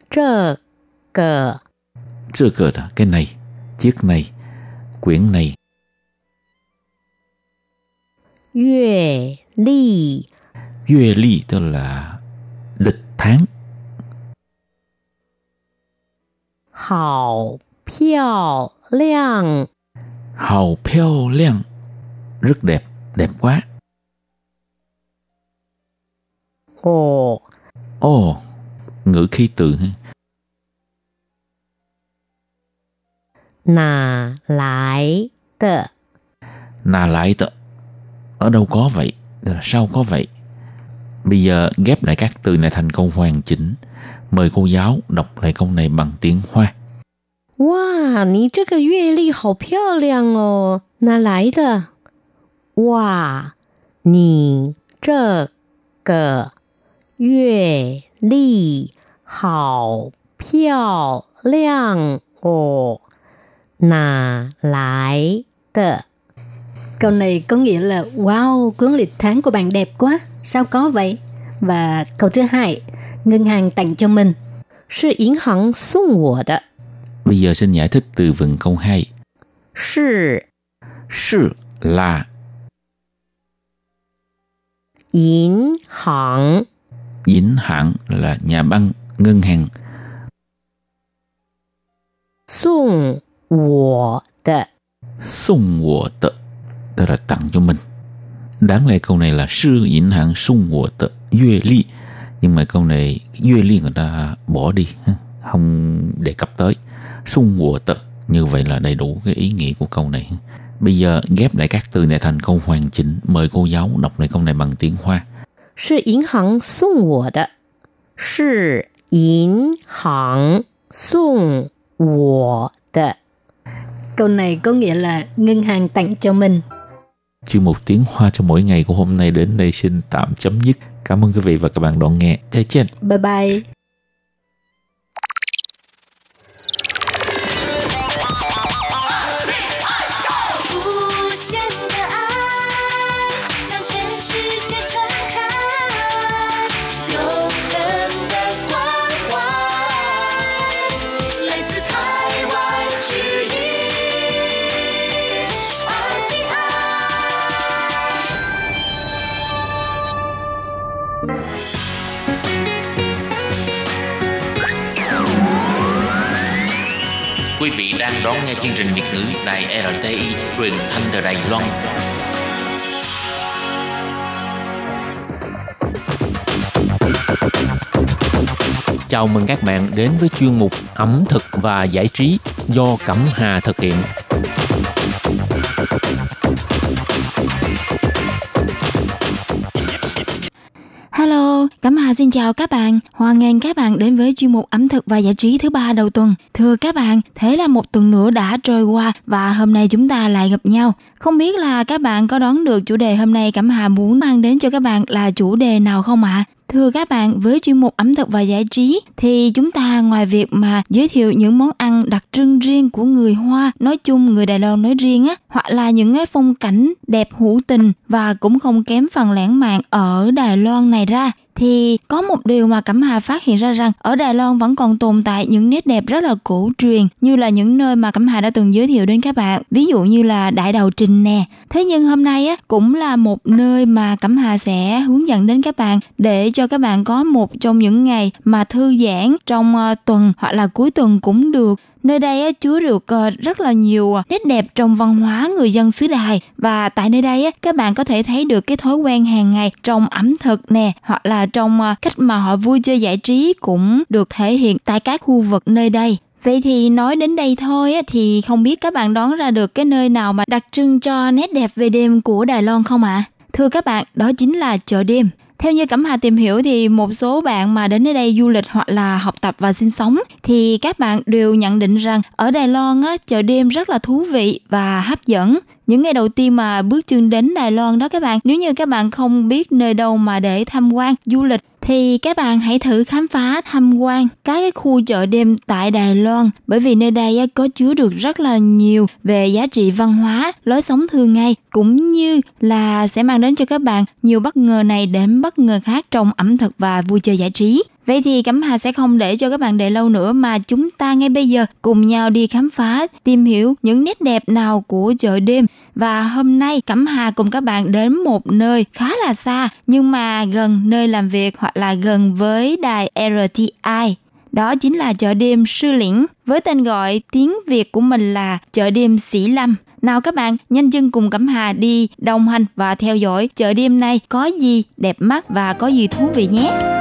G: 这个
D: chưa cờ là cái này chiếc này quyển này
G: 月历
D: duy ly tức là lịch tháng.
G: Hào piao liang
D: Hào piao liang Rất đẹp, đẹp quá.
G: Ồ
D: Ồ, ngữ khi từ ha.
G: Nà lại tờ
D: Nà lại tờ Ở đâu có vậy? Sao có vậy? bây giờ ghép lại các từ này thành câu hoàn chỉnh mời cô giáo đọc lại câu này bằng tiếng hoa
G: 哇，你这个月历好漂亮哦，哪来的？哇，你这个月历好漂亮哦，哪来的？Câu này có nghĩa là Wow, cuốn lịch tháng của bạn đẹp quá, sao có vậy? Và câu thứ hai, ngân hàng tặng cho mình. Sư yến hẳn sung wo de.
D: Bây giờ xin giải thích từ vựng câu hai
G: Sư.
D: Sư là.
G: Yến hẳn.
D: Yến hẳn là nhà băng, ngân hàng.
G: Sung wo de.
D: Sung wo de. Đó là tặng cho mình đáng lẽ câu này là sư yến hàng sung của tợ duy ly nhưng mà câu này duy ly người ta bỏ đi không đề cập tới. Sung của tợ như vậy là đầy đủ cái ý nghĩa của câu này bây giờ ghép lại các từ này thành câu hoàn chỉnh. Mời cô giáo đọc lại câu này bằng tiếng hoa.
G: Sư yến hàng sung của tợ. Sư yến hàng sung của tợ. Câu này có nghĩa là ngân hàng tặng cho mình.
D: Chuyên mục tiếng hoa cho mỗi ngày của hôm nay đến đây xin tạm chấm dứt. Cảm ơn quý vị và các bạn đón nghe. Chào trên.
G: Bye bye.
D: Đang đón nghe chương trình Việt ngữ Đài RTI truyền thanh từ Đài Loan. Chào mừng các bạn đến với chuyên mục ẩm thực và giải trí do Cẩm Hà thực hiện.
H: Xin chào các bạn. Hoan nghênh các bạn đến với chuyên mục ẩm thực và giải trí thứ ba đầu tuần. Thưa các bạn, thế là một tuần nữa đã trôi qua và hôm nay chúng ta lại gặp nhau. Không biết là các bạn có đoán được chủ đề hôm nay Cẩm Hà muốn mang đến cho các bạn là chủ đề nào không ạ? À? Thưa các bạn, với chuyên mục ẩm thực và giải trí thì chúng ta ngoài việc mà giới thiệu những món ăn đặc trưng riêng của người Hoa, nói chung người Đài Loan nói riêng á, hoặc là những cái phong cảnh đẹp hữu tình và cũng không kém phần lãng mạn ở Đài Loan này ra thì có một điều mà Cẩm Hà phát hiện ra rằng ở Đài Loan vẫn còn tồn tại những nét đẹp rất là cổ truyền, như là những nơi mà Cẩm Hà đã từng giới thiệu đến các bạn, ví dụ như là Đại Đầu Trình nè. Thế nhưng hôm nay á, cũng là một nơi mà Cẩm Hà sẽ hướng dẫn đến các bạn để cho các bạn có một trong những ngày mà thư giãn trong ờ, tuần hoặc là cuối tuần cũng được. Nơi đây chứa được ờ, rất là nhiều ờ, nét đẹp trong văn hóa người dân xứ Đài và tại nơi đây các bạn có thể thấy được cái thói quen hàng ngày trong ẩm thực nè hoặc là trong ờ, cách mà họ vui chơi giải trí cũng được thể hiện tại các khu vực nơi đây. Vậy thì nói đến đây thôi thì không biết các bạn đoán ra được cái nơi nào mà đặc trưng cho nét đẹp về đêm của Đài Loan không ạ? À? Thưa các bạn, đó chính là chợ đêm. Theo như Cẩm Hà tìm hiểu thì một số bạn mà đến nơi đây du lịch hoặc là học tập và sinh sống thì các bạn đều nhận định rằng ở Đài Loan á, chợ đêm rất là thú vị và hấp dẫn những ngày đầu tiên mà bước chân đến Đài Loan đó các bạn nếu như các bạn không biết nơi đâu mà để tham quan du lịch thì các bạn hãy thử khám phá tham quan các cái khu chợ đêm tại Đài Loan bởi vì nơi đây có chứa được rất là nhiều về giá trị văn hóa, lối sống thường ngày cũng như là sẽ mang đến cho các bạn nhiều bất ngờ này đến bất ngờ khác trong ẩm thực và vui chơi giải trí. Vậy thì Cẩm Hà sẽ không để cho các bạn đợi lâu nữa mà chúng ta ngay bây giờ cùng nhau đi khám phá, tìm hiểu những nét đẹp nào của chợ đêm. Và hôm nay Cẩm Hà cùng các bạn đến một nơi khá là xa nhưng mà gần nơi làm việc hoặc là gần với đài RTI. Đó chính là chợ đêm Sư lĩnh với tên gọi tiếng Việt của mình là chợ đêm Sĩ Lâm. Nào các bạn, nhanh chân cùng Cẩm Hà đi đồng hành và theo dõi chợ đêm này có gì đẹp mắt và có gì thú vị nhé.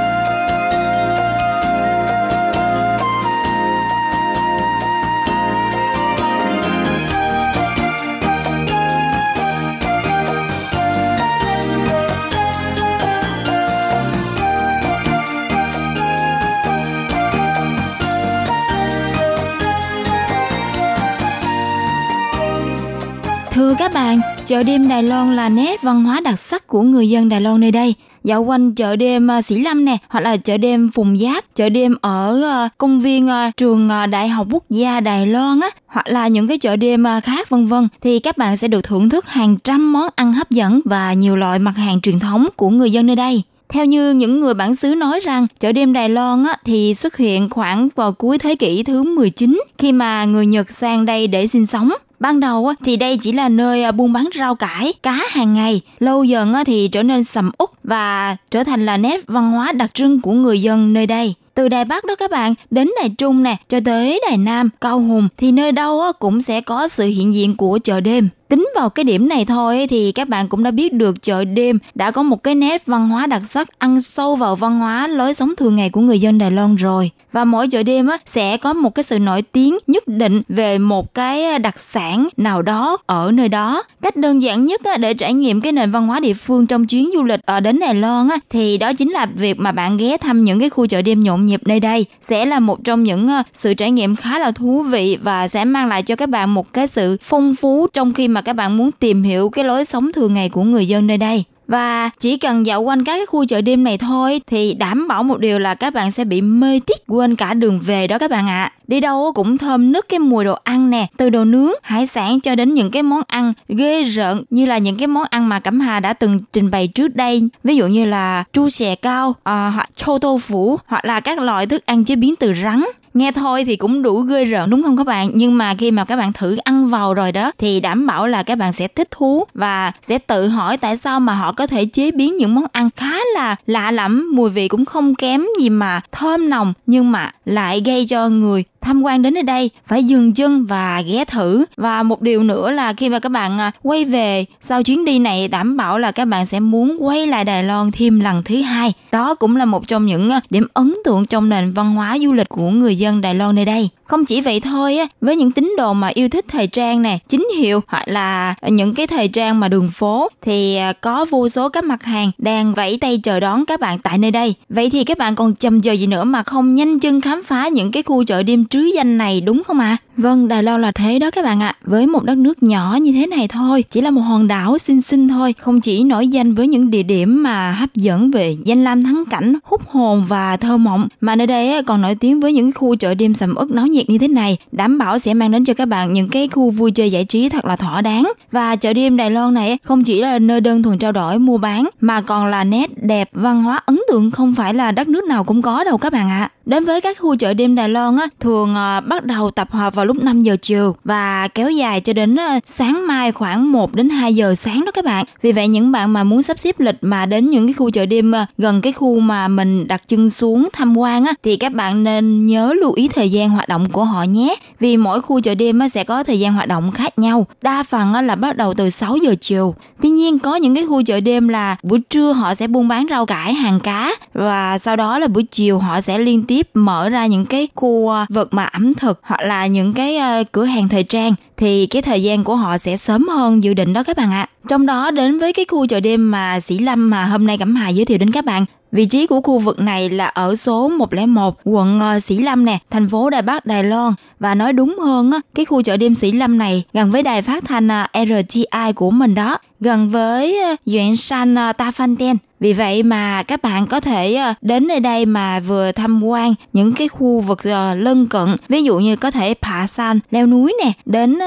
H: Thưa các bạn, chợ đêm Đài Loan là nét văn hóa đặc sắc của người dân Đài Loan nơi đây. Dạo quanh chợ đêm à, Sĩ Lâm nè, hoặc là chợ đêm Phùng Giáp, chợ đêm ở à, công viên à, trường Đại học Quốc gia Đài Loan á, hoặc là những cái chợ đêm khác vân vân thì các bạn sẽ được thưởng thức hàng trăm món ăn hấp dẫn và nhiều loại mặt hàng truyền thống của người dân nơi đây. Theo như những người bản xứ nói rằng, chợ đêm Đài Loan á, thì xuất hiện khoảng vào cuối thế kỷ thứ 19 khi mà người Nhật sang đây để sinh sống. Ban đầu thì đây chỉ là nơi à, buôn bán rau cải, cá hàng ngày. Lâu dần thì trở nên sầm uất và trở thành là nét văn hóa đặc trưng của người dân nơi đây từ Đài Bắc đó các bạn đến Đài Trung nè cho tới Đài Nam, Cao Hùng thì nơi đâu cũng sẽ có sự hiện diện của chợ đêm. Tính vào cái điểm này thôi thì các bạn cũng đã biết được chợ đêm đã có một cái nét văn hóa đặc sắc ăn sâu vào văn hóa lối sống thường ngày của người dân Đài Loan rồi. Và mỗi chợ đêm á, sẽ có một cái sự nổi tiếng nhất định về một cái à, đặc sản nào đó ở nơi đó. Cách đơn giản nhất á, để trải nghiệm cái nền văn hóa địa phương trong chuyến du lịch ở đến Đài Loan á, thì đó chính là việc mà bạn ghé thăm những cái khu chợ đêm nhộn nhịp nơi đây sẽ là một trong những à, sự trải nghiệm khá là thú vị và sẽ mang lại cho các bạn một cái sự phong phú trong khi mà mà các bạn muốn tìm hiểu cái lối sống thường ngày của người dân nơi đây. Và chỉ cần dạo quanh các cái khu chợ đêm này thôi thì đảm bảo một điều là các bạn sẽ bị mê tít quên cả đường về đó các bạn ạ. À. Đi đâu cũng thơm nức cái mùi đồ ăn nè, từ đồ nướng, hải sản cho đến những cái món ăn ghê rợn như là những cái món ăn mà Cẩm Hà đã từng trình bày trước đây. Ví dụ như là chu xè cao, à, hoặc chô tô phủ, hoặc là các loại thức ăn chế biến từ rắn nghe thôi thì cũng đủ ghê rợn, đúng không các bạn? Nhưng mà khi mà các bạn thử ăn vào rồi đó, thì đảm bảo là các bạn sẽ thích thú và sẽ tự hỏi tại sao mà họ có thể chế biến những món ăn khá là lạ lẫm, mùi vị cũng không kém gì mà thơm nồng, nhưng mà lại gây cho người tham quan đến nơi đây phải dừng chân và ghé thử. Và một điều nữa là khi mà các bạn à, quay về sau chuyến đi này, đảm bảo là các bạn sẽ muốn quay lại Đài Loan thêm lần thứ hai. Đó cũng là một trong những à, điểm ấn tượng trong nền văn hóa du lịch của người dân Đài Loan nơi đây. Không chỉ vậy thôi á, với những tín đồ mà yêu thích thời trang nè, chính hiệu hoặc là những cái thời trang mà đường phố thì à, có vô số các mặt hàng đang vẫy tay chờ đón các bạn tại nơi đây. Vậy thì các bạn còn chầm chờ gì nữa mà không nhanh chân khám phá những cái khu chợ đêm trứ danh này đúng không ạ? À? Vâng, Đài Loan là thế đó các bạn ạ. À. Với một đất nước nhỏ như thế này thôi, chỉ là một hòn đảo xinh xinh thôi, không chỉ nổi danh với những địa điểm mà hấp dẫn về danh lam thắng cảnh, hút hồn và thơ mộng, mà nơi đây còn nổi tiếng với những khu chợ đêm sầm uất náo nhiệt như thế này, đảm bảo sẽ mang đến cho các bạn những cái khu vui chơi giải trí thật là thỏa đáng. Và chợ đêm Đài Loan này không chỉ là nơi đơn thuần trao đổi mua bán mà còn là nét đẹp văn hóa ấn tượng không phải là đất nước nào cũng có đâu các bạn ạ. À. Đến với các khu chợ đêm Đài Loan á, thường ờ, bắt đầu tập hợp vào lúc 5 giờ chiều và kéo dài cho đến ờ, sáng mai khoảng 1 đến 2 giờ sáng đó các bạn. Vì vậy những bạn mà muốn sắp xếp lịch mà đến những cái khu chợ đêm ờ, gần cái khu mà mình đặt chân xuống tham quan á thì các bạn nên nhớ lưu ý thời gian hoạt động của họ nhé. Vì mỗi khu chợ đêm á, sẽ có thời gian hoạt động khác nhau. Đa phần là bắt đầu từ 6 giờ chiều. Tuy nhiên có những cái khu chợ đêm là buổi trưa họ sẽ buôn bán rau cải, hàng cá và sau đó là buổi chiều họ sẽ liên tiếp mở ra những cái khu ờ, vực mà ẩm thực hoặc là những cái ờ, cửa hàng thời trang thì cái thời gian của họ sẽ sớm hơn dự định đó các bạn ạ. À. Trong đó đến với cái khu chợ đêm mà Sĩ Lâm mà hôm nay Cẩm Hà giới thiệu đến các bạn Vị trí của khu vực này là ở số 101, quận ờ, Sĩ Lâm nè, thành phố Đài Bắc, Đài Loan. Và nói đúng hơn, cái khu chợ đêm Sĩ Lâm này gần với đài phát thanh ờ, RTI của mình đó gần với ờ, Duyện San ờ, Ta Phan Ten. Vì vậy mà các bạn có thể ờ, đến nơi đây mà vừa tham quan những cái khu vực lân cận, ví dụ như có thể Phạ San, leo núi nè, đến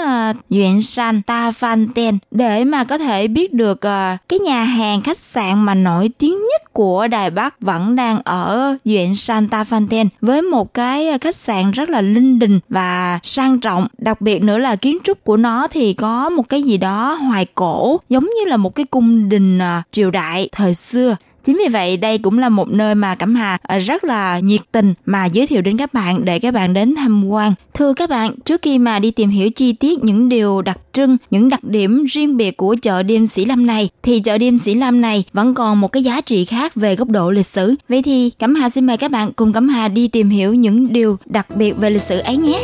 H: Duyện San Ta Phan Ten để mà có thể biết được cái nhà hàng khách sạn mà nổi tiếng nhất của Đài Bắc vẫn đang ở Duyện San Ta Phan Ten với một cái khách sạn rất là linh đình và sang trọng. Đặc biệt nữa là kiến trúc của nó thì có một cái gì đó hoài cổ giống như là một cái cung đình à, triều đại thời xưa Chính vì vậy đây cũng là một nơi mà Cẩm Hà à, rất là nhiệt tình mà giới thiệu đến các bạn để các bạn đến tham quan. Thưa các bạn, trước khi mà đi tìm hiểu chi tiết những điều đặc trưng, những đặc điểm riêng biệt của chợ đêm Sĩ Lâm này thì chợ đêm Sĩ Lâm này vẫn còn một cái giá trị khác về góc độ lịch sử. Vậy thì Cẩm Hà xin mời các bạn cùng Cẩm Hà đi tìm hiểu những điều đặc biệt về lịch sử ấy nhé.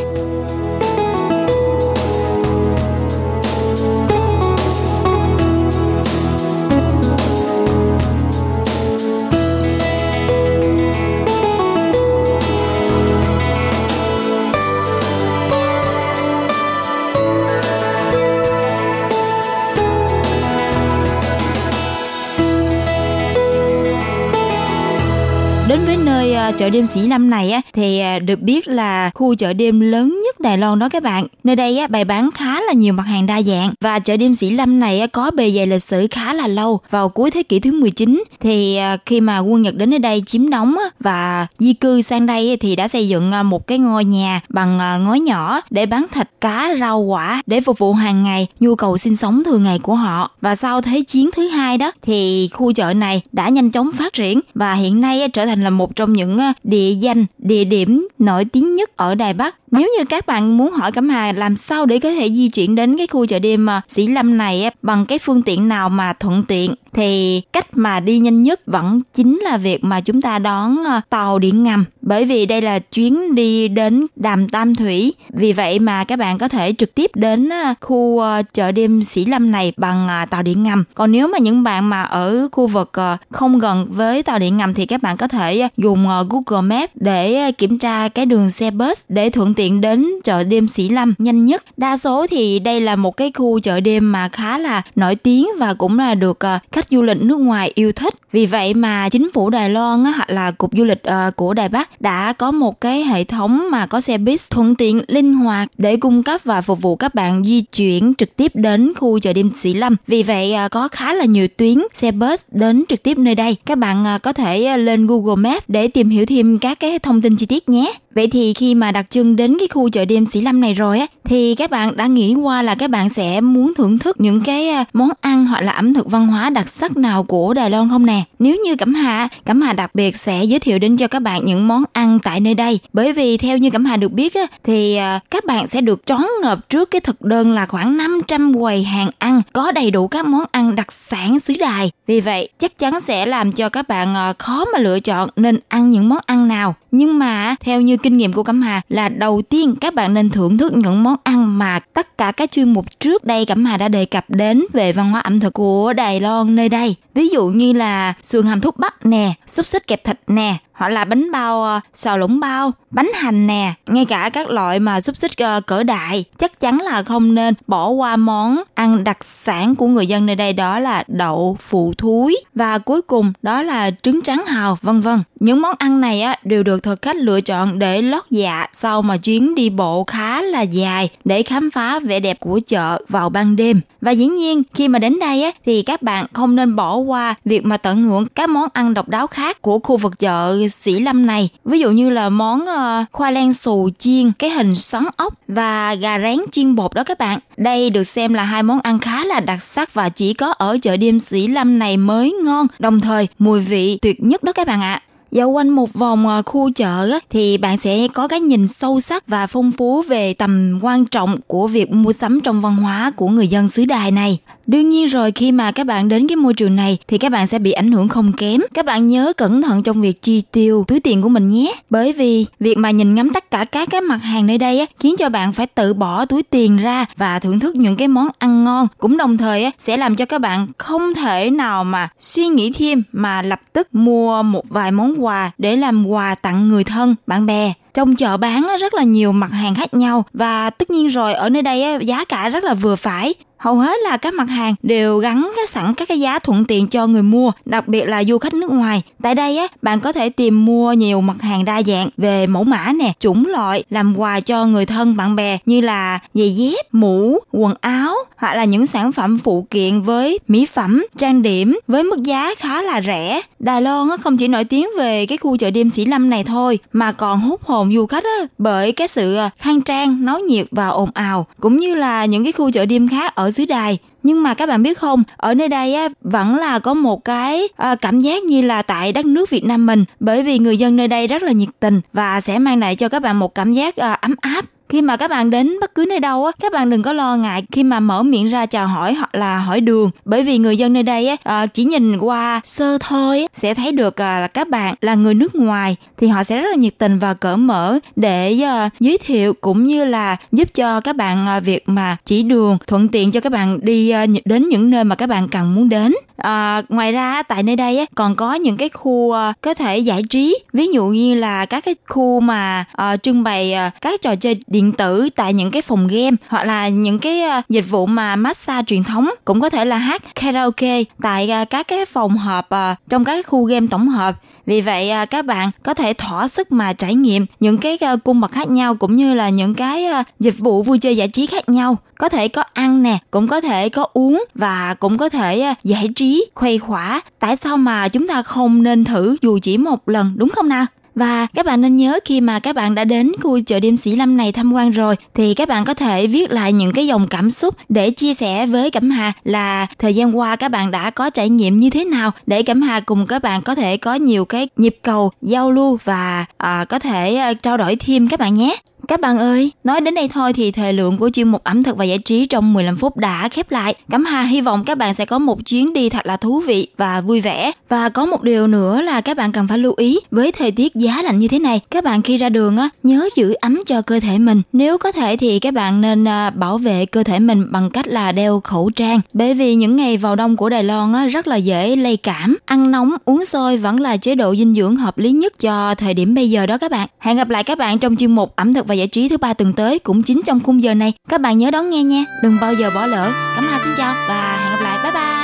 H: Ờ, chợ đêm Sĩ Lâm này á, thì ờ, được biết là khu chợ đêm lớn nhất Đài Loan đó các bạn. Nơi đây á, bày bán khá là nhiều mặt hàng đa dạng và chợ đêm Sĩ Lâm này á, có bề dày lịch sử khá là lâu. Vào cuối thế kỷ thứ 19 thì ờ, khi mà quân Nhật đến nơi đây chiếm đóng và di cư sang đây thì đã xây dựng một cái ngôi nhà bằng ngói nhỏ để bán thịt, cá, rau, quả để phục vụ hàng ngày, nhu cầu sinh sống thường ngày của họ. Và sau thế chiến thứ hai đó, thì khu chợ này đã nhanh chóng phát triển và hiện nay trở thành là một trong những địa danh, địa điểm nổi tiếng nhất ở Đài Bắc nếu như các bạn muốn hỏi Cẩm Hà làm sao để có thể di chuyển đến cái khu chợ đêm à, Sĩ Lâm này bằng cái phương tiện nào mà thuận tiện, thì cách mà đi nhanh nhất vẫn chính là việc mà chúng ta đón à, tàu điện ngầm. Bởi vì đây là chuyến đi đến đàm Tam Thủy. Vì vậy mà các bạn có thể trực tiếp đến à, khu chợ đêm Sĩ Lâm này bằng tàu điện ngầm. Còn nếu mà những bạn mà ở khu vực không gần với tàu điện ngầm thì các bạn có thể dùng Google Maps để kiểm tra cái đường xe bus để thuận tiện tiện đến chợ đêm Sĩ Lâm nhanh nhất. Đa số thì đây là một cái khu chợ đêm mà khá là nổi tiếng và cũng là được ờ, khách du lịch nước ngoài yêu thích. Vì vậy mà chính phủ Đài Loan hoặc là cục du lịch ờ, của Đài Bắc đã có một cái hệ thống mà có xe buýt thuận tiện, linh hoạt để cung cấp và phục vụ các bạn di chuyển trực tiếp đến khu chợ đêm Sĩ Lâm. Vì vậy ờ, có khá là nhiều tuyến xe bus đến trực tiếp nơi đây. Các bạn có thể lên Google Maps để tìm hiểu thêm các cái thông tin chi tiết nhé. Vậy thì khi mà đặc trưng đến cái khu chợ đêm Sĩ Lâm này rồi á, thì các bạn đã nghĩ qua là các bạn sẽ muốn thưởng thức những cái ờ, món ăn hoặc là ẩm thực văn hóa đặc sắc nào của Đài Loan không nè? Nếu như Cẩm Hà, Cẩm Hà đặc biệt sẽ giới thiệu đến cho các bạn những món ăn tại nơi đây. Bởi vì theo như Cẩm Hà được biết á, thì ờ, các bạn sẽ được trón ngợp trước cái thực đơn là khoảng 500 quầy hàng ăn có đầy đủ các món ăn đặc sản xứ Đài. Vì vậy, chắc chắn sẽ làm cho các bạn ờ, khó mà lựa chọn nên ăn những món ăn nào. Nhưng mà theo như kinh nghiệm của Cẩm Hà là đầu tiên các bạn nên thưởng thức những món ăn mà tất cả các chuyên mục trước đây Cẩm Hà đã đề cập đến về văn hóa ẩm thực của Đài Loan nơi đây. Ví dụ như là sườn hầm thuốc bắc nè, xúc xích kẹp thịt nè, hoặc là bánh bao ờ, xào lũng bao, bánh hành nè, ngay cả các loại mà xúc xích ờ, cỡ đại, chắc chắn là không nên bỏ qua món ăn đặc sản của người dân nơi đây đó là đậu phụ thúi và cuối cùng đó là trứng trắng hào vân vân. Những món ăn này á đều được thực khách lựa chọn để lót dạ sau mà chuyến đi bộ khá là dài để khám phá vẻ đẹp của chợ vào ban đêm. Và dĩ nhiên khi mà đến đây á thì các bạn không nên bỏ qua việc mà tận hưởng các món ăn độc đáo khác của khu vực chợ Sĩ Lâm này. Ví dụ như là món ờ, khoai lang xù chiên, cái hình xoắn ốc và gà rán chiên bột đó các bạn. Đây được xem là hai món ăn khá là đặc sắc và chỉ có ở chợ đêm Sĩ Lâm này mới ngon, đồng thời mùi vị tuyệt nhất đó các bạn ạ. À. Dạo quanh một vòng à, khu chợ thì bạn sẽ có cái nhìn sâu sắc và phong phú về tầm quan trọng của việc mua sắm trong văn hóa của người dân xứ đài này. Đương nhiên rồi khi mà các bạn đến cái môi trường này thì các bạn sẽ bị ảnh hưởng không kém. Các bạn nhớ cẩn thận trong việc chi tiêu túi tiền của mình nhé. Bởi vì việc mà nhìn ngắm tất cả các cái mặt hàng nơi đây á, khiến cho bạn phải tự bỏ túi tiền ra và thưởng thức những cái món ăn ngon. Cũng đồng thời á, sẽ làm cho các bạn không thể nào mà suy nghĩ thêm mà lập tức mua một vài món quà để làm quà tặng người thân, bạn bè. Trong chợ bán rất là nhiều mặt hàng khác nhau và tất nhiên rồi ở nơi đây giá cả rất là vừa phải hầu hết là các mặt hàng đều gắn cái sẵn các cái giá thuận tiện cho người mua, đặc biệt là du khách nước ngoài. Tại đây á, bạn có thể tìm mua nhiều mặt hàng đa dạng về mẫu mã nè, chủng loại làm quà cho người thân bạn bè như là giày dép, mũ, quần áo hoặc là những sản phẩm phụ kiện với mỹ phẩm, trang điểm với mức giá khá là rẻ. Đài Loan á, không chỉ nổi tiếng về cái khu chợ đêm Sĩ Lâm này thôi mà còn hút hồn du khách á, bởi cái sự à, khang trang, náo nhiệt và ồn ào cũng như là những cái khu chợ đêm khác ở xứ đài. Nhưng mà các bạn biết không ở nơi đây á vẫn là có một cái à, cảm giác như là tại đất nước Việt Nam mình. Bởi vì người dân nơi đây rất là nhiệt tình và sẽ mang lại cho các bạn một cảm giác à, ấm áp khi mà các bạn đến bất cứ nơi đâu á các bạn đừng có lo ngại khi mà mở miệng ra chào hỏi hoặc là hỏi đường. Bởi vì người dân nơi đây á à, chỉ nhìn qua sơ thôi sẽ thấy được à, là các bạn là người nước ngoài thì họ sẽ rất là nhiệt tình và cởi mở để à, giới thiệu cũng như là giúp cho các bạn việc mà chỉ đường thuận tiện cho các bạn đi đến những nơi mà các bạn cần muốn đến. À, ngoài ra tại nơi đây á, còn có những cái khu có thể giải trí. Ví dụ như là các cái khu mà trưng bày các trò chơi điện tử tại những cái phòng game hoặc là những cái ờ, dịch vụ mà massage truyền thống, cũng có thể là hát karaoke tại ờ, các cái phòng họp ờ, trong các khu game tổng hợp. Vì vậy các bạn có thể thỏa sức mà trải nghiệm những cái cung bậc khác nhau cũng như là những cái dịch vụ vui chơi giải trí khác nhau. Có thể có ăn nè, cũng có thể có uống và cũng có thể giải trí, khuây khỏa. Tại sao mà chúng ta không nên thử dù chỉ một lần, đúng không nào? Và các bạn nên nhớ khi mà các bạn đã đến khu chợ đêm Sĩ Lâm này tham quan rồi thì các bạn có thể viết lại những cái dòng cảm xúc để chia sẻ với Cẩm Hà là thời gian qua các bạn đã có trải nghiệm như thế nào để Cẩm Hà cùng các bạn có thể có nhiều cái nhịp cầu giao lưu và à, có thể à, trao đổi thêm các bạn nhé. Các bạn ơi, nói đến đây thôi thì thời lượng của chuyên mục ẩm thực và giải trí trong 15 phút đã khép lại. Cẩm Hà hy vọng các bạn sẽ có một chuyến đi thật là thú vị và vui vẻ. Và có một điều nữa là các bạn cần phải lưu ý với thời tiết giá lạnh như thế này, các bạn khi ra đường á nhớ giữ ấm cho cơ thể mình. Nếu có thể thì các bạn nên à, bảo vệ cơ thể mình bằng cách là đeo khẩu trang. Bởi vì những ngày vào đông của Đài Loan á rất là dễ lây cảm. Ăn nóng, uống sôi vẫn là chế độ dinh dưỡng hợp lý nhất cho thời điểm bây giờ đó các bạn. Hẹn gặp lại các bạn trong chuyên mục ẩm thực và giải trí thứ ba tuần tới cũng chính trong khung giờ này. Các bạn nhớ đón nghe nha, đừng bao giờ bỏ lỡ. Cảm Hà xin chào và hẹn gặp lại. Bye bye.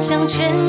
H: 向全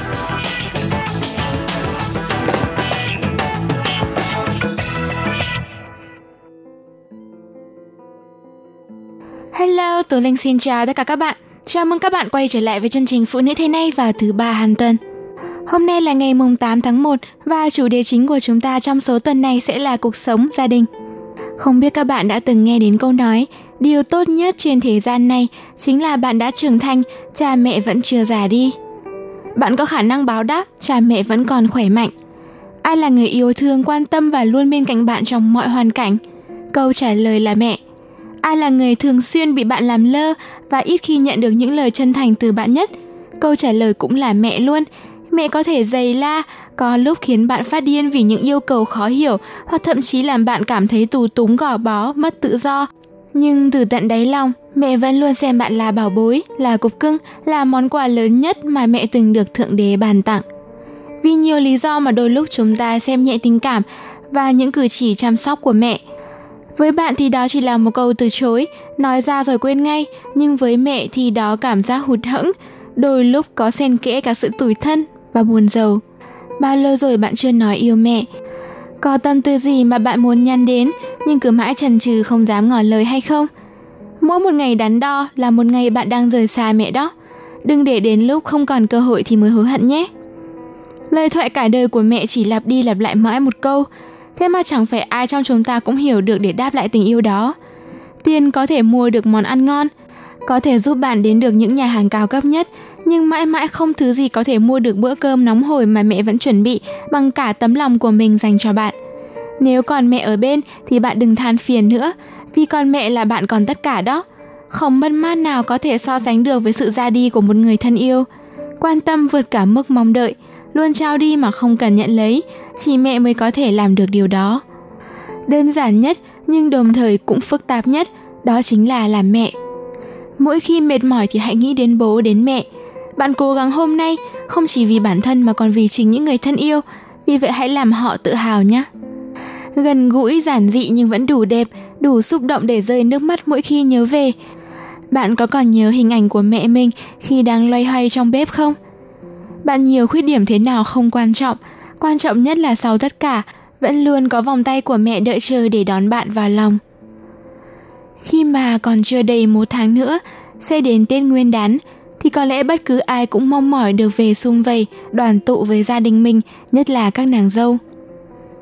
I: Tố Linh xin chào tất cả các bạn. Chào mừng các bạn quay trở lại với chương trình Phụ nữ thế này vào thứ ba hàng tuần. Hôm nay là ngày mùng 8 tháng 1 và chủ đề chính của chúng ta trong số tuần này sẽ là cuộc sống gia đình. Không biết các bạn đã từng nghe đến câu nói Điều tốt nhất trên thế gian này chính là bạn đã trưởng thành, cha mẹ vẫn chưa già đi. Bạn có khả năng báo đáp, cha mẹ vẫn còn khỏe mạnh. Ai là người yêu thương, quan tâm và luôn bên cạnh bạn trong mọi hoàn cảnh? Câu trả lời là mẹ. Ai là người thường xuyên bị bạn làm lơ và ít khi nhận được những lời chân thành từ bạn nhất? Câu trả lời cũng là mẹ luôn. Mẹ có thể dày la, có lúc khiến bạn phát điên vì những yêu cầu khó hiểu hoặc thậm chí làm bạn cảm thấy tù túng gò bó, mất tự do. Nhưng từ tận đáy lòng, mẹ vẫn luôn xem bạn là bảo bối, là cục cưng, là món quà lớn nhất mà mẹ từng được Thượng Đế bàn tặng. Vì nhiều lý do mà đôi lúc chúng ta xem nhẹ tình cảm và những cử chỉ chăm sóc của mẹ. Với bạn thì đó chỉ là một câu từ chối, nói ra rồi quên ngay, nhưng với mẹ thì đó cảm giác hụt hẫng, đôi lúc có xen kẽ cả sự tủi thân và buồn rầu. Bao lâu rồi bạn chưa nói yêu mẹ? Có tâm tư gì mà bạn muốn nhăn đến nhưng cứ mãi chần chừ không dám ngỏ lời hay không? Mỗi một ngày đắn đo là một ngày bạn đang rời xa mẹ đó. Đừng để đến lúc không còn cơ hội thì mới hối hận nhé. Lời thoại cả đời của mẹ chỉ lặp đi lặp lại mãi một câu, thế mà chẳng phải ai trong chúng ta cũng hiểu được để đáp lại tình yêu đó. Tiền có thể mua được món ăn ngon, có thể giúp bạn đến được những nhà hàng cao cấp nhất, nhưng mãi mãi không thứ gì có thể mua được bữa cơm nóng hổi mà mẹ vẫn chuẩn bị bằng cả tấm lòng của mình dành cho bạn. Nếu còn mẹ ở bên thì bạn đừng than phiền nữa, vì còn mẹ là bạn còn tất cả đó. Không mất mát nào có thể so sánh được với sự ra đi của một người thân yêu. Quan tâm vượt cả mức mong đợi, luôn trao đi mà không cần nhận lấy, chỉ mẹ mới có thể làm được điều đó. Đơn giản nhất nhưng đồng thời cũng phức tạp nhất, đó chính là làm mẹ. Mỗi khi mệt mỏi thì hãy nghĩ đến bố, đến mẹ. Bạn cố gắng hôm nay không chỉ vì bản thân mà còn vì chính những người thân yêu, vì vậy hãy làm họ tự hào nhé. Gần gũi, giản dị nhưng vẫn đủ đẹp, đủ xúc động để rơi nước mắt mỗi khi nhớ về. Bạn có còn nhớ hình ảnh của mẹ mình khi đang loay hoay trong bếp không? Bạn nhiều khuyết điểm thế nào không quan trọng, quan trọng nhất là sau tất cả, vẫn luôn có vòng tay của mẹ đợi chờ để đón bạn vào lòng. Khi mà còn chưa đầy một tháng nữa, sẽ đến Tết Nguyên đán, thì có lẽ bất cứ ai cũng mong mỏi được về sum vầy, đoàn tụ với gia đình mình, nhất là các nàng dâu.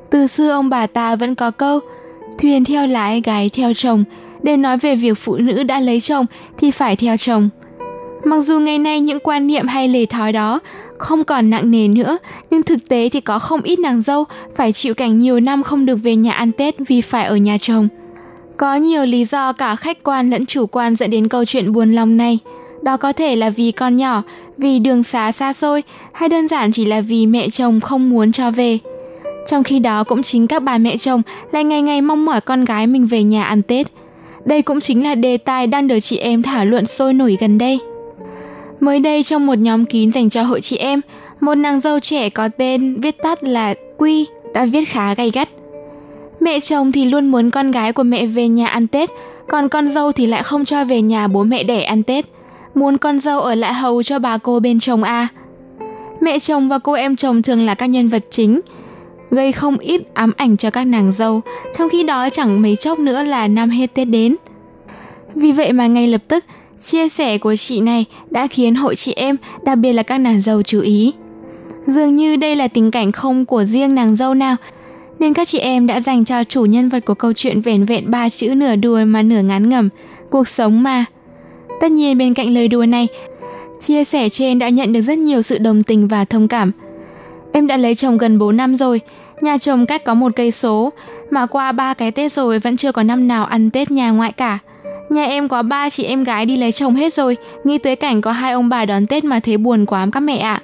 I: Từ xưa ông bà ta vẫn có câu, thuyền theo lái, gái theo chồng, để nói về việc phụ nữ đã lấy chồng thì phải theo chồng. Mặc dù ngày nay những quan niệm hay lề thói đó không còn nặng nề nữa, nhưng thực tế thì có không ít nàng dâu phải chịu cảnh nhiều năm không được về nhà ăn Tết vì phải ở nhà chồng. Có nhiều lý do cả khách quan lẫn chủ quan dẫn đến câu chuyện buồn lòng này. Đó có thể là vì con nhỏ, vì đường xá xa xôi, hay đơn giản chỉ là vì mẹ chồng không muốn cho về. Trong khi đó cũng chính các bà mẹ chồng lại ngày ngày mong mỏi con gái mình về nhà ăn Tết. Đây cũng chính là đề tài đang được chị em thảo luận sôi nổi gần đây. Mới đây trong một nhóm kín dành cho hội chị em, một nàng dâu trẻ có tên viết tắt là Quy đã viết khá gay gắt. Mẹ chồng thì luôn muốn con gái của mẹ về nhà ăn Tết, còn con dâu thì lại không cho về nhà bố mẹ đẻ ăn Tết. Muốn con dâu ở lại hầu cho bà cô bên chồng a. À. Mẹ chồng và cô em chồng thường là các nhân vật chính, gây không ít ám ảnh cho các nàng dâu, trong khi đó chẳng mấy chốc nữa là năm hết Tết đến. Vì vậy mà ngay lập tức, chia sẻ của chị này đã khiến hội chị em, đặc biệt là các nàng dâu chú ý. Dường như đây là tình cảnh không của riêng nàng dâu nào, nên các chị em đã dành cho chủ nhân vật của câu chuyện vẻn vẹn ba chữ nửa đùa mà nửa ngán ngẩm, cuộc sống mà. Tất nhiên bên cạnh lời đùa này, chia sẻ trên đã nhận được rất nhiều sự đồng tình và thông cảm. Em đã lấy chồng gần 4 năm rồi, Nhà chồng cách có một cây số, mà qua ba cái Tết rồi vẫn chưa có năm nào ăn Tết nhà ngoại cả. Nhà em có ba chị em gái đi lấy chồng hết rồi, nghĩ tới cảnh có hai ông bà đón Tết mà thấy buồn quá các mẹ ạ.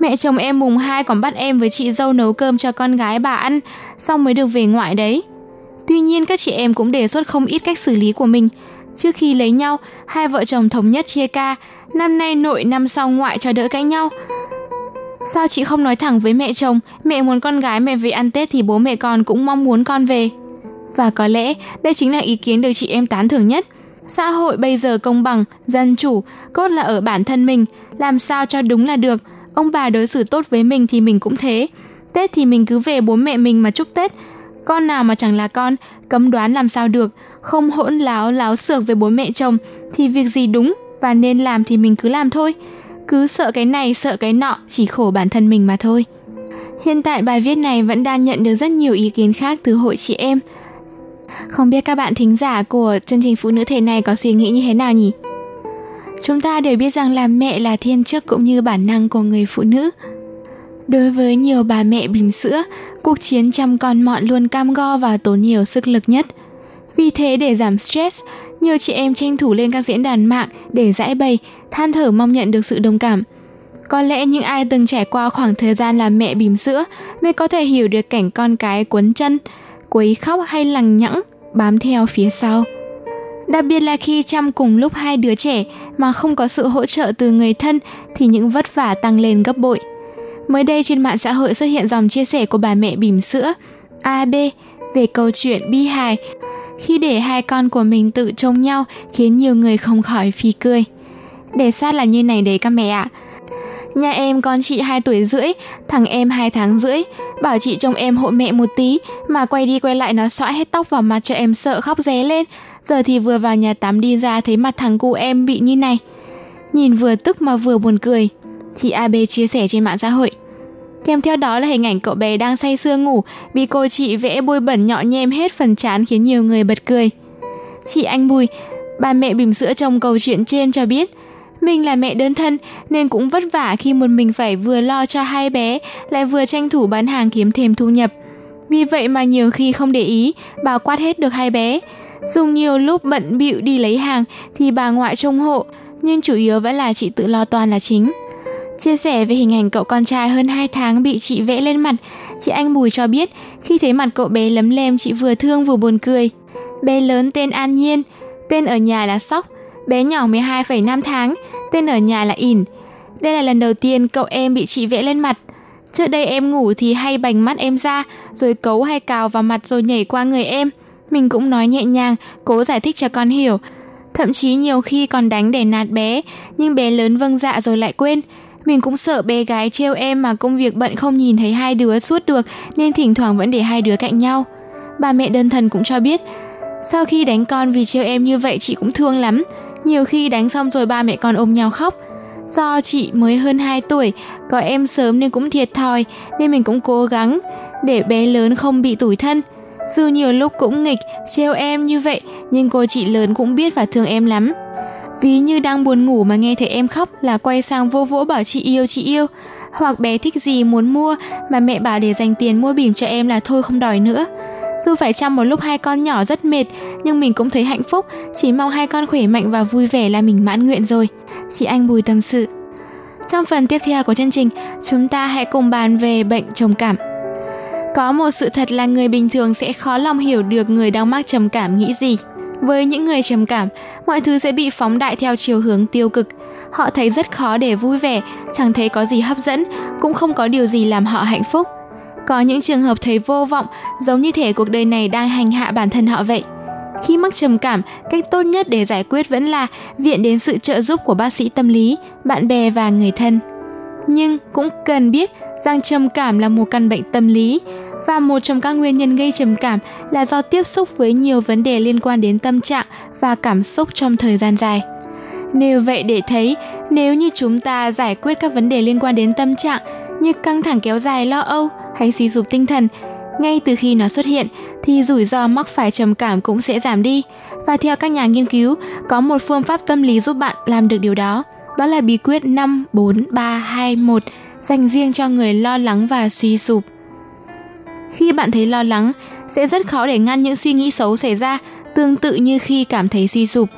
I: Mẹ chồng em mùng 2 còn bắt em với chị dâu nấu cơm cho con gái bà ăn, xong mới được về ngoại đấy. Tuy nhiên các chị em cũng đề xuất không ít cách xử lý của mình. Trước khi lấy nhau, hai vợ chồng thống nhất chia ca, năm nay nội năm sau ngoại cho đỡ cãi nhau. Sao chị không nói thẳng với mẹ chồng, mẹ muốn con gái mẹ về ăn Tết thì bố mẹ con cũng mong muốn con về. Và có lẽ đây chính là ý kiến được chị em tán thưởng nhất. Xã hội bây giờ công bằng, dân chủ, cốt là ở bản thân mình, làm sao cho đúng là được. Ông bà đối xử tốt với mình thì mình cũng thế. Tết thì mình cứ về bố mẹ mình mà chúc Tết. Con nào mà chẳng là con, cấm đoán làm sao được, không hỗn láo láo xược với bố mẹ chồng thì việc gì đúng và nên làm thì mình cứ làm thôi. Cứ sợ cái này sợ cái nọ, chỉ khổ bản thân mình mà thôi. Hiện tại bài viết này vẫn đang nhận được rất nhiều ý kiến khác từ hội chị em. Không biết các bạn thính giả của chương trình Phụ nữ thể này có suy nghĩ như thế nào nhỉ? Chúng ta đều biết rằng làm mẹ là thiên chức cũng như bản năng của người phụ nữ. Đối với nhiều bà mẹ bìm sữa, cuộc chiến chăm con mọn luôn cam go và tốn nhiều sức lực nhất. Vì thế để giảm stress, nhiều chị em tranh thủ lên các diễn đàn mạng để giải bày, than thở mong nhận được sự đồng cảm. Có lẽ những ai từng trải qua khoảng thời gian làm mẹ bìm sữa mới có thể hiểu được cảnh con cái quấn chân, quấy khóc hay lằng nhẵng, bám theo phía sau. Đặc biệt là khi chăm cùng lúc hai đứa trẻ mà không có sự hỗ trợ từ người thân thì những vất vả tăng lên gấp bội. Mới đây trên mạng xã hội xuất hiện dòng chia sẻ của bà mẹ bỉm sữa AB về câu chuyện bi hài khi để hai con của mình tự trông nhau khiến nhiều người không khỏi phì cười. Để sát là như này đấy các mẹ ạ. Nhà em con chị 2 tuổi rưỡi, thằng em 2 tháng rưỡi, bảo chị trông em hộ mẹ một tí, mà quay đi quay lại nó xõa hết tóc vào mặt cho em sợ khóc ré lên. Giờ thì vừa vào nhà tắm đi ra thấy mặt thằng cu em bị như này. Nhìn vừa tức mà vừa buồn cười. Chị AB chia sẻ trên mạng xã hội. Kèm theo đó là hình ảnh cậu bé đang say sưa ngủ, bị cô chị vẽ bôi bẩn nhọ nhem hết phần trán khiến nhiều người bật cười. Chị anh Bùi, bà mẹ bỉm sữa trong câu chuyện trên cho biết, mình là mẹ đơn thân nên cũng vất vả khi một mình phải vừa lo cho hai bé, lại vừa tranh thủ bán hàng kiếm thêm thu nhập. Vì vậy mà nhiều khi không để ý, bà quát hết được hai bé. Dùng nhiều lúc bận bịu đi lấy hàng thì bà ngoại trông hộ, nhưng chủ yếu vẫn là chị tự lo toàn là chính. Chia sẻ về hình ảnh cậu con trai hơn 2 tháng bị chị vẽ lên mặt, chị Anh Bùi cho biết khi thấy mặt cậu bé lấm lem chị vừa thương vừa buồn cười. Bé lớn tên An Nhiên, tên ở nhà là Sóc, bé nhỏ 12,5 tháng, tên ở nhà là ỉn. Đây là lần đầu tiên cậu em bị chị vẽ lên mặt. Trước đây em ngủ thì hay bành mắt em ra, rồi cấu hay cào vào mặt rồi nhảy qua người em. Mình cũng nói nhẹ nhàng, cố giải thích cho con hiểu. Thậm chí nhiều khi còn đánh để nạt bé, nhưng bé lớn vâng dạ rồi lại quên. Mình cũng sợ bé gái trêu em mà công việc bận không nhìn thấy hai đứa suốt được nên thỉnh thoảng vẫn để hai đứa cạnh nhau. Bà mẹ đơn thần cũng cho biết, sau khi đánh con vì trêu em như vậy chị cũng thương lắm. Nhiều khi đánh xong rồi ba mẹ con ôm nhau khóc. Do chị mới hơn 2 tuổi, có em sớm nên cũng thiệt thòi, nên mình cũng cố gắng để bé lớn không bị tủi thân. Dù nhiều lúc cũng nghịch, trêu em như vậy, nhưng cô chị lớn cũng biết và thương em lắm. Ví như đang buồn ngủ mà nghe thấy em khóc là quay sang vô vỗ bảo chị yêu chị yêu. Hoặc bé thích gì muốn mua mà mẹ bảo để dành tiền mua bỉm cho em là thôi không đòi nữa. Dù phải chăm một lúc hai con nhỏ rất mệt, nhưng mình cũng thấy hạnh phúc, chỉ mong hai con khỏe mạnh và vui vẻ là mình mãn nguyện rồi. Chị Anh Bùi tâm sự. Trong phần tiếp theo của chương trình, chúng ta hãy cùng bàn về bệnh trầm cảm. Có một sự thật là người bình thường sẽ khó lòng hiểu được người đang mắc trầm cảm nghĩ gì. Với những người trầm cảm, mọi thứ sẽ bị phóng đại theo chiều hướng tiêu cực. Họ thấy rất khó để vui vẻ, chẳng thấy có gì hấp dẫn, cũng không có điều gì làm họ hạnh phúc. Có những trường hợp thấy vô vọng, giống như thể cuộc đời này đang hành hạ bản thân họ vậy. Khi mắc trầm cảm, cách tốt nhất để giải quyết vẫn là viện đến sự trợ giúp của bác sĩ tâm lý, bạn bè và người thân. Nhưng cũng cần biết rằng trầm cảm là một căn bệnh tâm lý và một trong các nguyên nhân gây trầm cảm là do tiếp xúc với nhiều vấn đề liên quan đến tâm trạng và cảm xúc trong thời gian dài. Nếu vậy để thấy, nếu như chúng ta giải quyết các vấn đề liên quan đến tâm trạng như căng thẳng kéo dài lo âu hay suy sụp tinh thần ngay từ khi nó xuất hiện thì rủi ro mắc phải trầm cảm cũng sẽ giảm đi. Và theo các nhà nghiên cứu, có một phương pháp tâm lý giúp bạn làm được điều đó. Đó là bí quyết 5 4 3 2 1 dành riêng cho người lo lắng và suy sụp. Khi bạn thấy lo lắng, sẽ rất khó để ngăn những suy nghĩ xấu xảy ra, tương tự như khi cảm thấy suy sụp.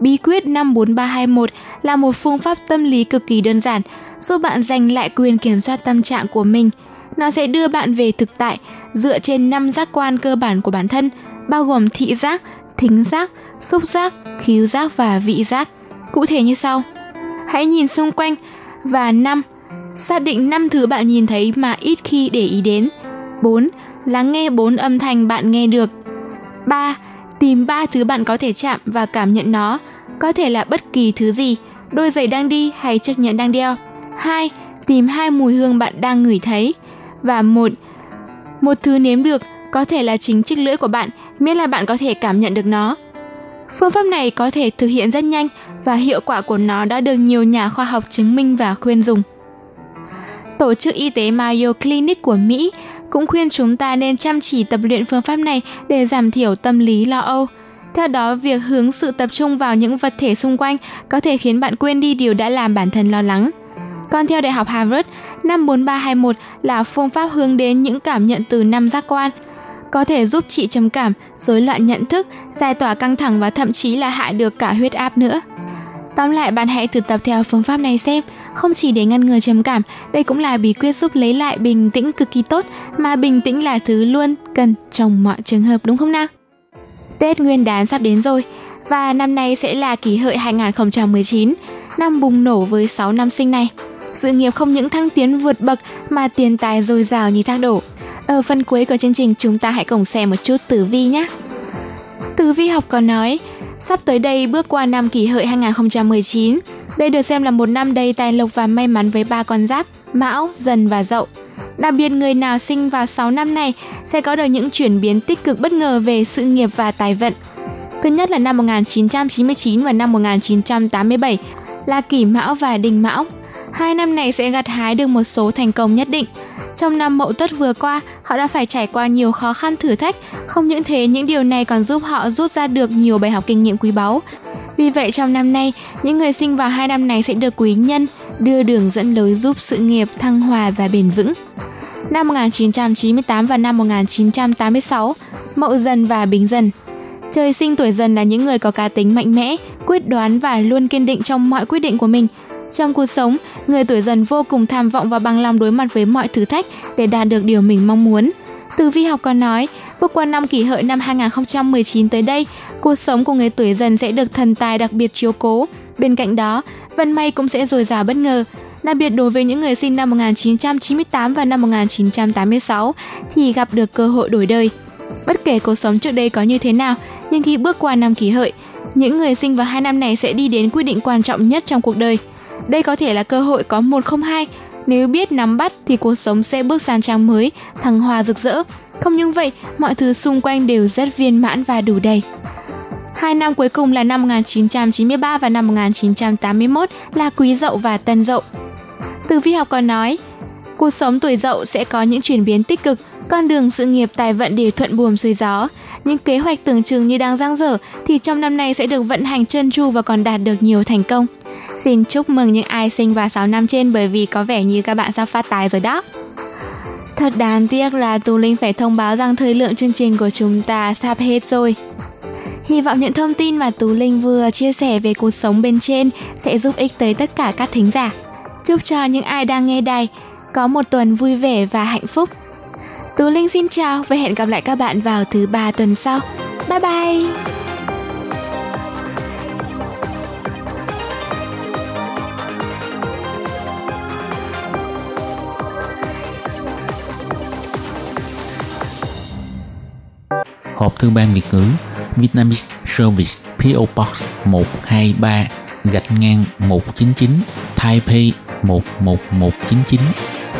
I: Bí quyết 54321 là một phương pháp tâm lý cực kỳ đơn giản, giúp bạn giành lại quyền kiểm soát tâm trạng của mình. Nó sẽ đưa bạn về thực tại dựa trên năm giác quan cơ bản của bản thân, bao gồm thị giác, thính giác, xúc giác, khíu giác và vị giác. Cụ thể như sau. Hãy nhìn xung quanh và năm Xác định năm thứ bạn nhìn thấy mà ít khi để ý đến. 4. Lắng nghe bốn âm thanh bạn nghe được. 3. Tìm ba thứ bạn có thể chạm và cảm nhận nó, có thể là bất kỳ thứ gì, đôi giày đang đi hay chiếc nhẫn đang đeo. 2. Tìm hai mùi hương bạn đang ngửi thấy. Và một một thứ nếm được có thể là chính chiếc lưỡi của bạn, miễn là bạn có thể cảm nhận được nó. Phương pháp này có thể thực hiện rất nhanh và hiệu quả của nó đã được nhiều nhà khoa học chứng minh và khuyên dùng. Tổ chức Y tế Mayo Clinic của Mỹ cũng khuyên chúng ta nên chăm chỉ tập luyện phương pháp này để giảm thiểu tâm lý lo âu. Theo đó, việc hướng sự tập trung vào những vật thể xung quanh có thể khiến bạn quên đi điều đã làm bản thân lo lắng. Còn theo Đại học Harvard, 54321 là phương pháp hướng đến những cảm nhận từ năm giác quan, có thể giúp trị trầm cảm, rối loạn nhận thức, giải tỏa căng thẳng và thậm chí là hạ được cả huyết áp nữa. Tóm lại, bạn hãy thử tập theo phương pháp này xem. Không chỉ để ngăn ngừa trầm cảm, đây cũng là bí quyết giúp lấy lại bình tĩnh cực kỳ tốt, mà bình tĩnh là thứ luôn cần trong mọi trường hợp đúng không nào? Tết Nguyên đán sắp đến rồi, và năm nay sẽ là kỷ hợi 2019, năm bùng nổ với 6 năm sinh này. Sự nghiệp không những thăng tiến vượt bậc mà tiền tài dồi dào như thác đổ. Ở phần cuối của chương trình chúng ta hãy cùng xem một chút tử vi nhé. Tử vi học có nói, Sắp tới đây bước qua năm kỷ hợi 2019. Đây được xem là một năm đầy tài lộc và may mắn với ba con giáp, mão, dần và dậu. Đặc biệt người nào sinh vào 6 năm này sẽ có được những chuyển biến tích cực bất ngờ về sự nghiệp và tài vận. Thứ nhất là năm 1999 và năm 1987 là kỷ mão và đình mão. Hai năm này sẽ gặt hái được một số thành công nhất định. Trong năm mậu tuất vừa qua, họ đã phải trải qua nhiều khó khăn thử thách. Không những thế, những điều này còn giúp họ rút ra được nhiều bài học kinh nghiệm quý báu. Vì vậy trong năm nay, những người sinh vào hai năm này sẽ được quý nhân đưa đường dẫn lối giúp sự nghiệp thăng hòa và bền vững. Năm 1998 và năm 1986, Mậu Dần và Bính Dần. Trời sinh tuổi Dần là những người có cá tính mạnh mẽ, quyết đoán và luôn kiên định trong mọi quyết định của mình. Trong cuộc sống, người tuổi dần vô cùng tham vọng và bằng lòng đối mặt với mọi thử thách để đạt được điều mình mong muốn. Từ vi học còn nói, bước qua năm kỷ hợi năm 2019 tới đây, cuộc sống của người tuổi dần sẽ được thần tài đặc biệt chiếu cố. Bên cạnh đó, vận may cũng sẽ dồi dào bất ngờ. Đặc biệt đối với những người sinh năm 1998 và năm 1986 thì gặp được cơ hội đổi đời. Bất kể cuộc sống trước đây có như thế nào, nhưng khi bước qua năm kỷ hợi, những người sinh vào hai năm này sẽ đi đến quyết định quan trọng nhất trong cuộc đời – đây có thể là cơ hội có một không hai. Nếu biết nắm bắt thì cuộc sống sẽ bước sang trang mới, thăng hoa rực rỡ. Không những vậy, mọi thứ xung quanh đều rất viên mãn và đủ đầy. Hai năm cuối cùng là năm 1993 và năm 1981 là Quý Dậu và Tân Dậu. Từ vi học còn nói, cuộc sống tuổi Dậu sẽ có những chuyển biến tích cực, con đường sự nghiệp tài vận đều thuận buồm xuôi gió. Những kế hoạch tưởng chừng như đang giang dở thì trong năm nay sẽ được vận hành trơn tru và còn đạt được nhiều thành công. Xin chúc mừng những ai sinh vào 6 năm trên bởi vì có vẻ như các bạn sắp phát tài rồi đó. Thật đáng tiếc là Tú Linh phải thông báo rằng thời lượng chương trình của chúng ta sắp hết rồi. Hy vọng những thông tin mà Tú Linh vừa chia sẻ về cuộc sống bên trên sẽ giúp ích tới tất cả các thính giả. Chúc cho những ai đang nghe đài có một tuần vui vẻ và hạnh phúc. Tú Linh xin chào và hẹn gặp lại các bạn vào thứ ba tuần sau. Bye bye!
D: hộp thư ban Việt ngữ Vietnamese Service PO Box 123 gạch ngang 199 Taipei 11199